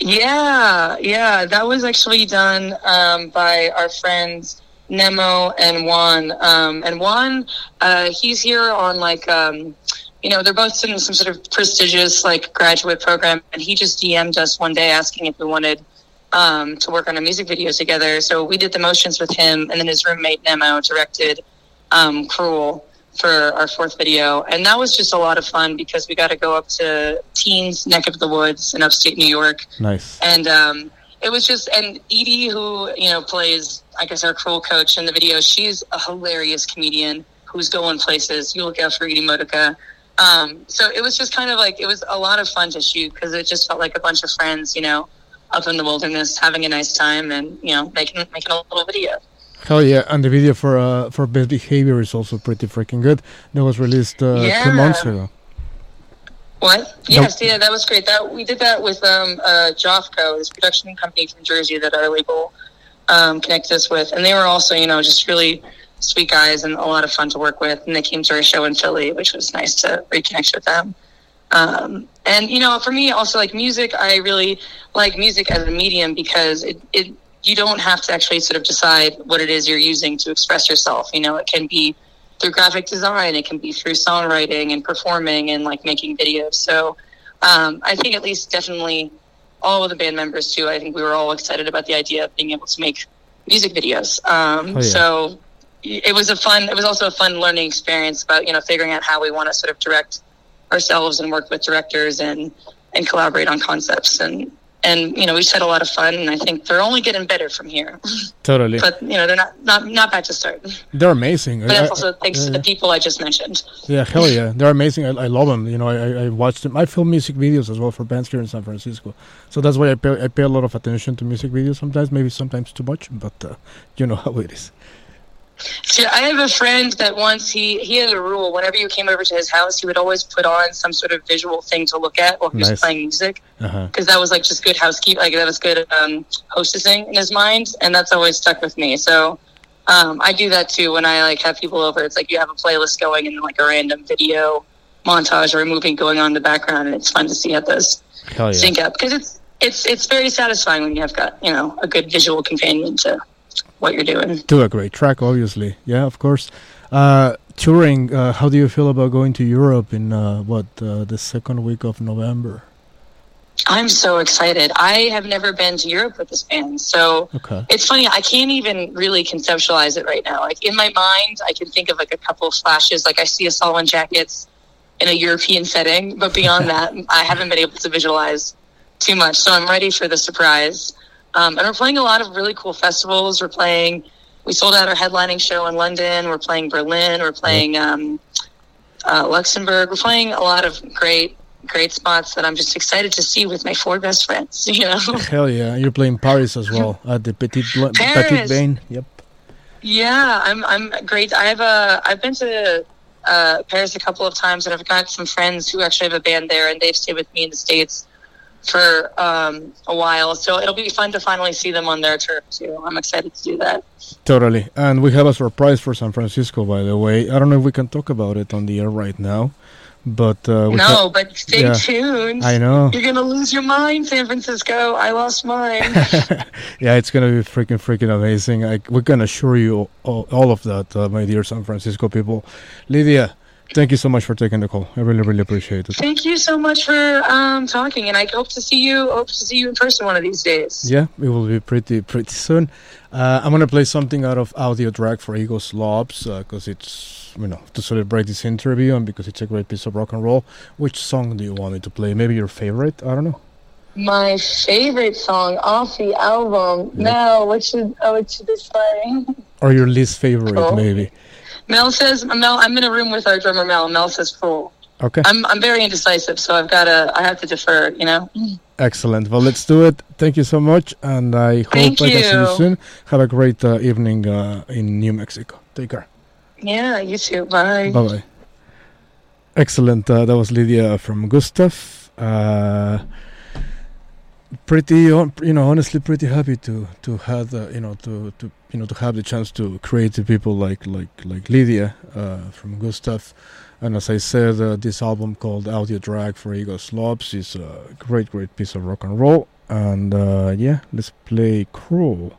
Yeah, yeah, that was actually done um, by our friends Nemo and Juan. Um, and Juan, uh, he's here on like, um, you know, they're both in some sort of prestigious like graduate program, and he just DM'd us one day asking if we wanted um, to work on a music video together. So we did the motions with him, and then his roommate Nemo directed um, "Cruel" for our fourth video, and that was just a lot of fun because we got to go up to Teens neck of the woods in upstate New York Nice. and um, it was just and Edie, who you know plays, I guess, our cruel coach in the video. She's a hilarious comedian who's going places. You look out for Edie Modica. Um, so it was just kind of like it was a lot of fun to shoot because it just felt like a bunch of friends, you know, up in the wilderness having a nice time and you know making making a little video. Hell yeah! And the video for uh, for Best Behavior is also pretty freaking good. That was released uh, two months ago. What? Yes, yeah, that was great. That we did that with um, uh, Jofco, this production company from Jersey that our label um, connected us with, and they were also, you know, just really sweet guys and a lot of fun to work with. And they came to our show in Philly, which was nice to reconnect with them. Um, and you know, for me, also like music, I really like music as a medium because it, it you don't have to actually sort of decide what it is you're using to express yourself. You know, it can be through graphic design, it can be through songwriting and performing and like making videos. So um, I think at least definitely all of the band members too. I think we were all excited about the idea of being able to make music videos. Um, Oh, yeah. So it was a fun. It was also a fun learning experience about you know figuring out how we want to sort of direct ourselves and work with directors and and collaborate on concepts and and you know we just had a lot of fun and I think they're only getting better from here. Totally. but you know they're not not not bad to start. They're amazing. But I- that's also thanks to yeah, the people I just mentioned. Yeah, hell yeah, they're amazing. I, I love them. You know, I, I, I watched them. I film music videos as well for bands here in San Francisco, so that's why I pay I pay a lot of attention to music videos. Sometimes, maybe sometimes too much, but uh, you know how it is. So I have a friend that once he he had a rule. Whenever you came over to his house, he would always put on some sort of visual thing to look at while he was playing music, Uh-huh. because that was like just good housekeeping. Like that was good um, hostessing in his mind, and that's always stuck with me. So um, I do that too when I like have people over. It's like you have a playlist going and like a random video montage or a movie going on in the background, and it's fun to see how those yeah. sync up because it's it's it's very satisfying when you have got you know a good visual companion to what you're doing. To a great track, obviously. Yeah, of course. Uh, touring. Uh, how do you feel about going to Europe in uh, what uh, the second week of November? I'm so excited. I have never been to Europe with this band, so Okay. it's funny. I can't even really conceptualize it right now. Like in my mind, I can think of like a couple of flashes. Like I see a Solomon Jackets in a European setting, but beyond that, I haven't been able to visualize too much. So I'm ready for the surprise. Um, and we're playing a lot of really cool festivals. We're playing. We sold out our headlining show in London. We're playing Berlin. We're playing um, uh, Luxembourg. We're playing a lot of great, great spots that I'm just excited to see with my four best friends. You know. Hell yeah! You're playing Paris as well at the Petit Petit. Bain. Yep. Yeah, I'm I'm great. I have a I've been to uh, Paris a couple of times, and I've got some friends who actually have a band there, and they've stayed with me in the states for um, a while. So it'll be fun to finally see them on their turf too. I'm excited to do that. Totally. And we have a surprise for San Francisco, by the way. I don't know if we can talk about it on the air right now, but uh, no, ha- but stay yeah. tuned. I know. You're gonna lose your mind, San Francisco. I lost mine. yeah, it's gonna be freaking freaking amazing. I, we can assure you all, all of that, uh, my dear San Francisco people. Lydia, thank you so much for taking the call. I really really appreciate it. Thank you so much for um, talking, and I hope to see you. Hope to see you in person one of these days. Yeah, it will be pretty pretty soon. Uh, I'm gonna play something out of Audio Drag for Ego Slobs because it's you know to celebrate this interview and because it's a great piece of rock and roll. Which song do you want me to play? Maybe your favorite? I don't know. My favorite song off the album. Mel, what should oh, what should this play? Or your least favorite, Cool. maybe. Mel says Mel. I'm in a room with our drummer Mel. Mel says cool. Okay. I'm I'm very indecisive, so I've got to I have to defer. You know. Excellent. Well, let's do it. Thank you so much, and I hope Thank I can see you you. soon. Have a great uh, evening uh, in New Mexico. Take care. Yeah. You too. Bye. Bye bye. Excellent. Uh, that was Lydia from Gustaf. Pretty, you know, honestly, pretty happy to to have the, you know, to to you know to have the chance to creative people like like like Lydia uh, from Gustaf. And as I said, uh, this album called Audio Drag for Ego Slobs is a great, great piece of rock and roll. And uh, yeah, let's play Cruel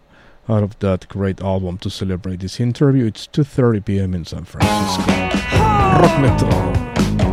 out of that great album to celebrate this interview. It's 2:30 p.m. in San Francisco. Rock metal.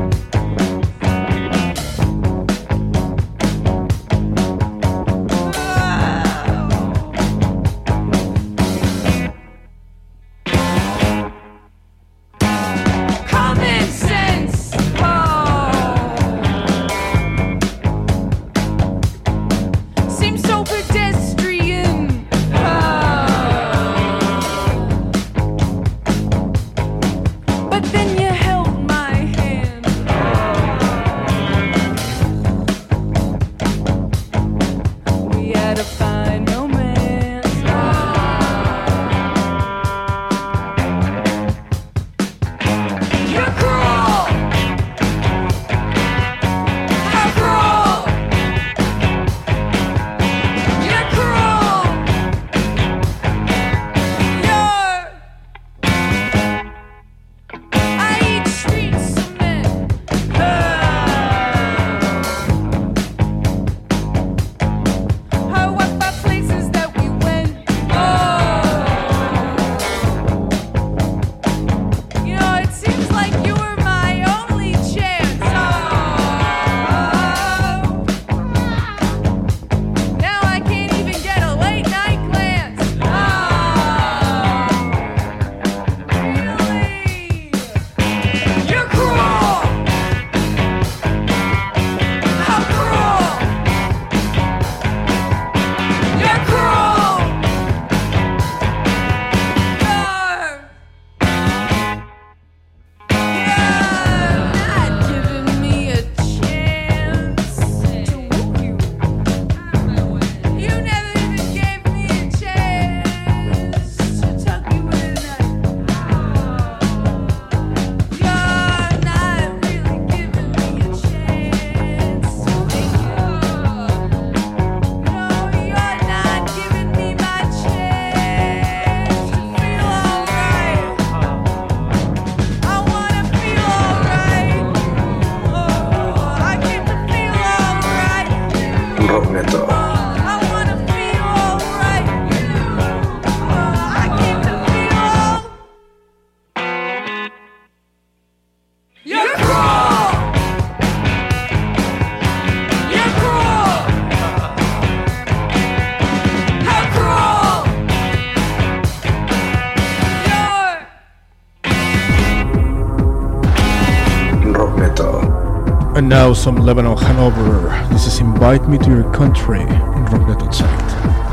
And now some Lebanon Hanover. This is Invite Me to Your Country in Rocknet Outside. cruel!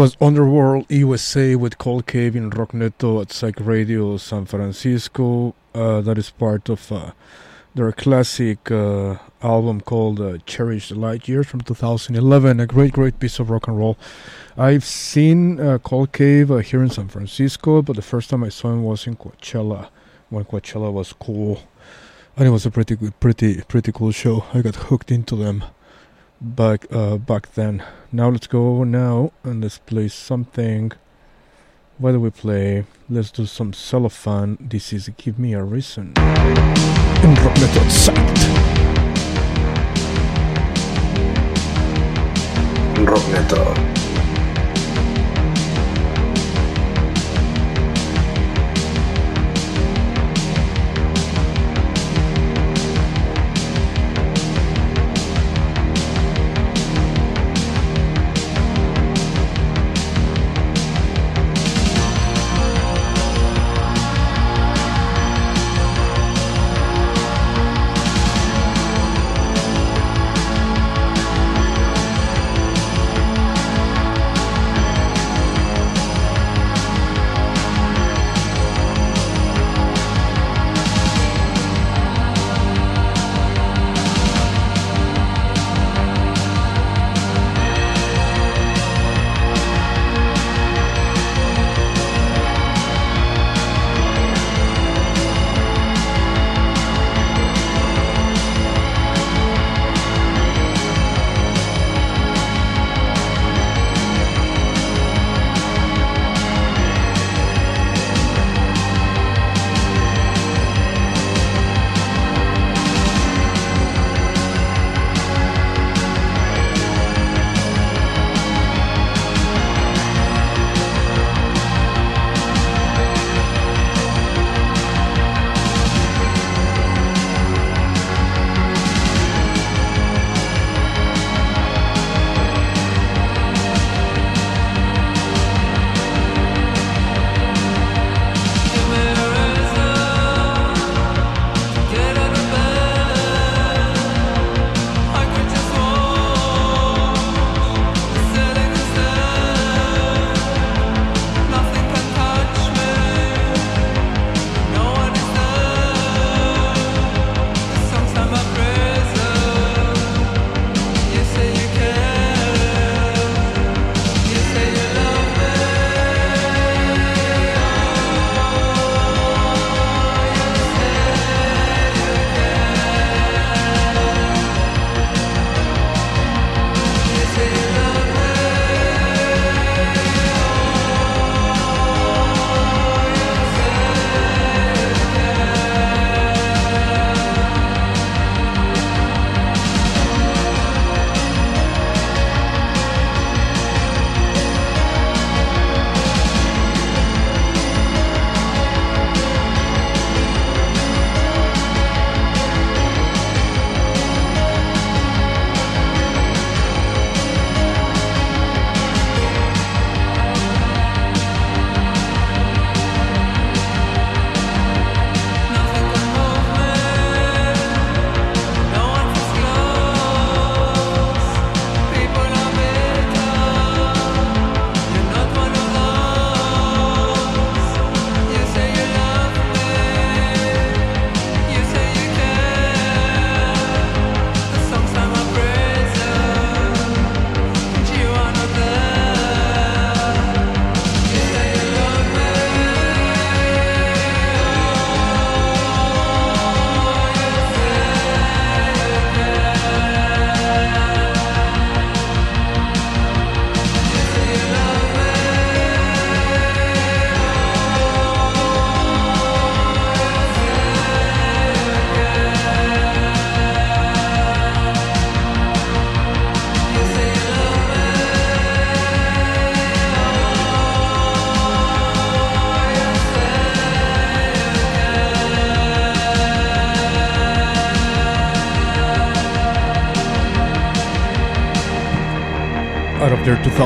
Was Underworld USA with Cold Cave in Rock Neto at Psych Radio San Francisco. Uh, that is part of uh, their classic uh, album called uh, Cherish the Light Years from 2011. A great, great piece of rock and roll. I've seen uh, Cold Cave uh, here in San Francisco, but the first time I saw him was in Coachella when Coachella was cool. And it was a pretty good, pretty, pretty cool show. I got hooked into them back uh, back then. Now let's go now and let's play something. What do we play? Let's do some cellophane. This is Give Me a Reason. Rock Sacked. Rock Neto. out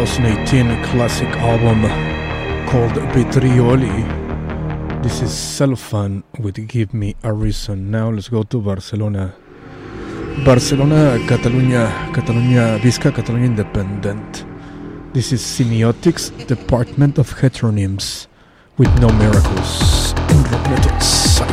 2018 classic album called Petrioli. This is Cellophane with Give Me a Reason. Now let's go to Barcelona. Barcelona, Catalunya, Catalunya Visca, Catalunya Independent. This is Semiotics, Department of Heteronyms with No Miracles in Rockneto.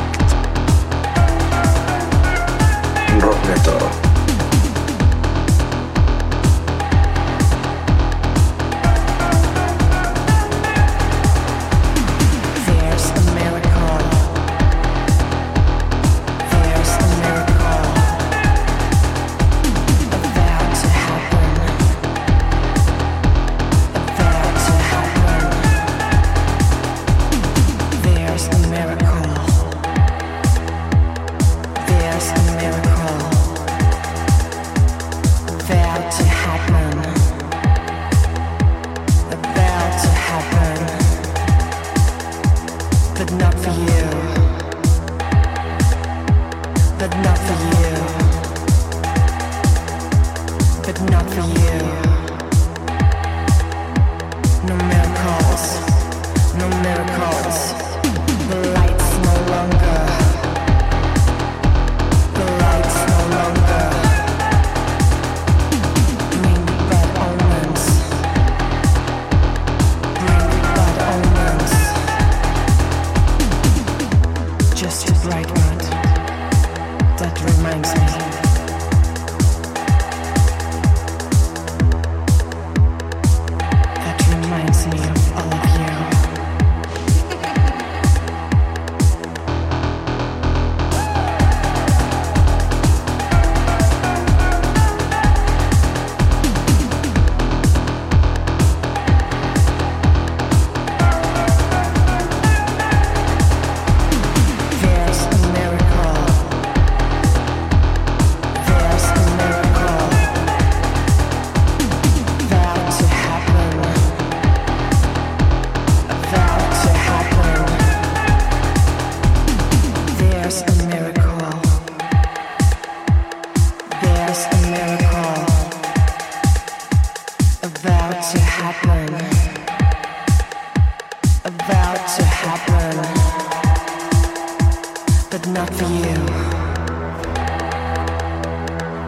but not for you.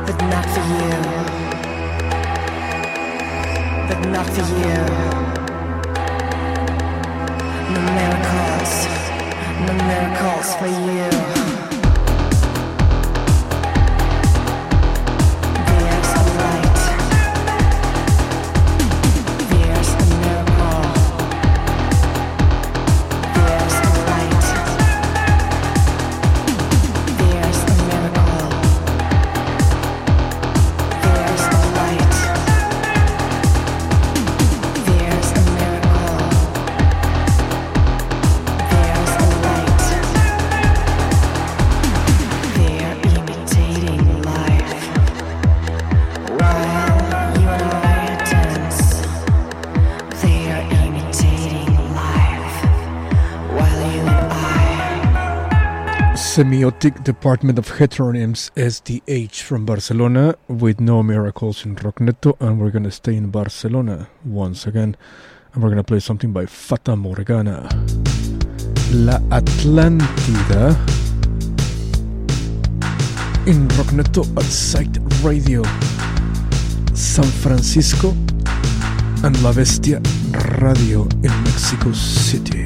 But not for you. But not for you. No miracles, no miracles for you. semiotic department of heteronyms SDH from Barcelona with No Miracles in Rockneto, and we're gonna stay in Barcelona once again, and we're gonna play something by Fata Morgana. La Atlantida in Rockneto at Psych Radio, San Francisco, and La Bestia Radio in Mexico City.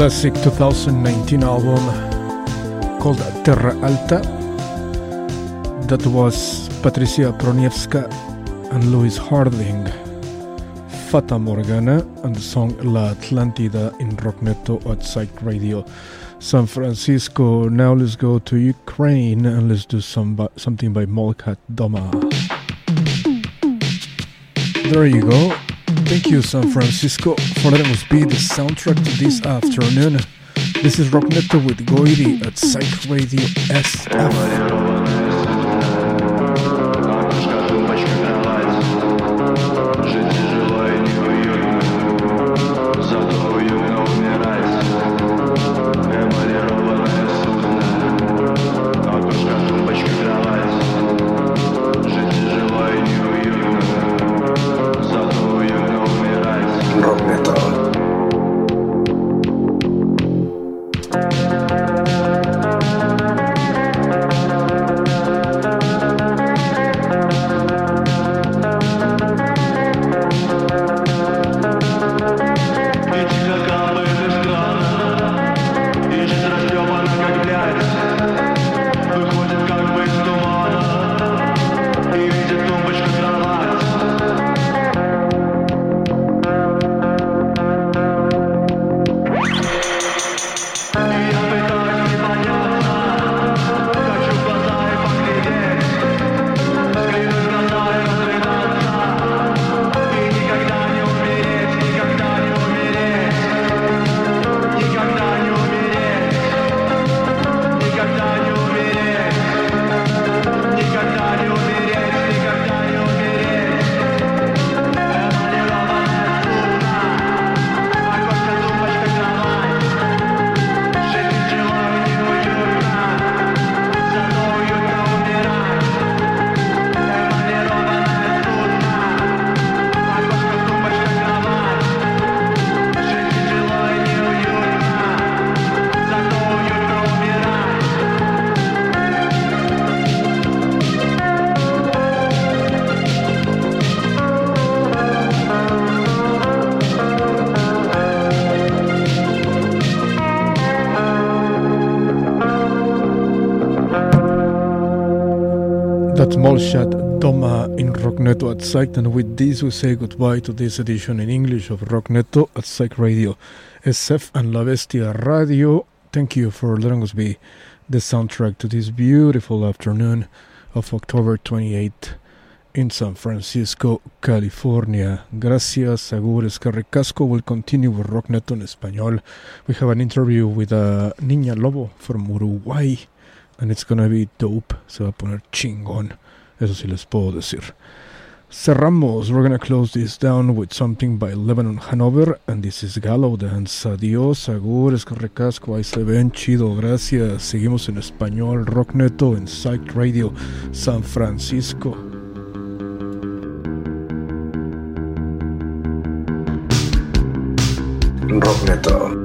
Classic 2019 album called Terra Alta. That was Patricia Proniewska and Louis Harding, Fata Morgana, and the song La Atlantida in Rockneto at Psych Radio San Francisco. Now let's go to Ukraine and let's do some by, something by Molchat Doma. There you go. Thank you, San Francisco, for letting us be the soundtrack to this afternoon. This is Rock Rockneto with Goiri at Psych Radio SF. That Molchat Doma in Rockneto at Psych, and with this we say goodbye to this edition in English of Rockneto at Psych Radio, SF and La Bestia Radio. Thank you for letting us be the soundtrack to this beautiful afternoon of October 28th in San Francisco, California. Gracias, Agures Carricasco will continue with Rockneto en español. We have an interview with a Niña Lobo from Uruguay. And it's gonna be dope. Se va a poner chingón. Eso sí les puedo decir. Cerramos. We're gonna close this down with something by Lebanon Hanover. And this is Gallow Dance. Adiós, agures, recasco. Ahí se ven chido. Gracias. Seguimos en español. Rock Neto en Psych Radio San Francisco. Rock metal.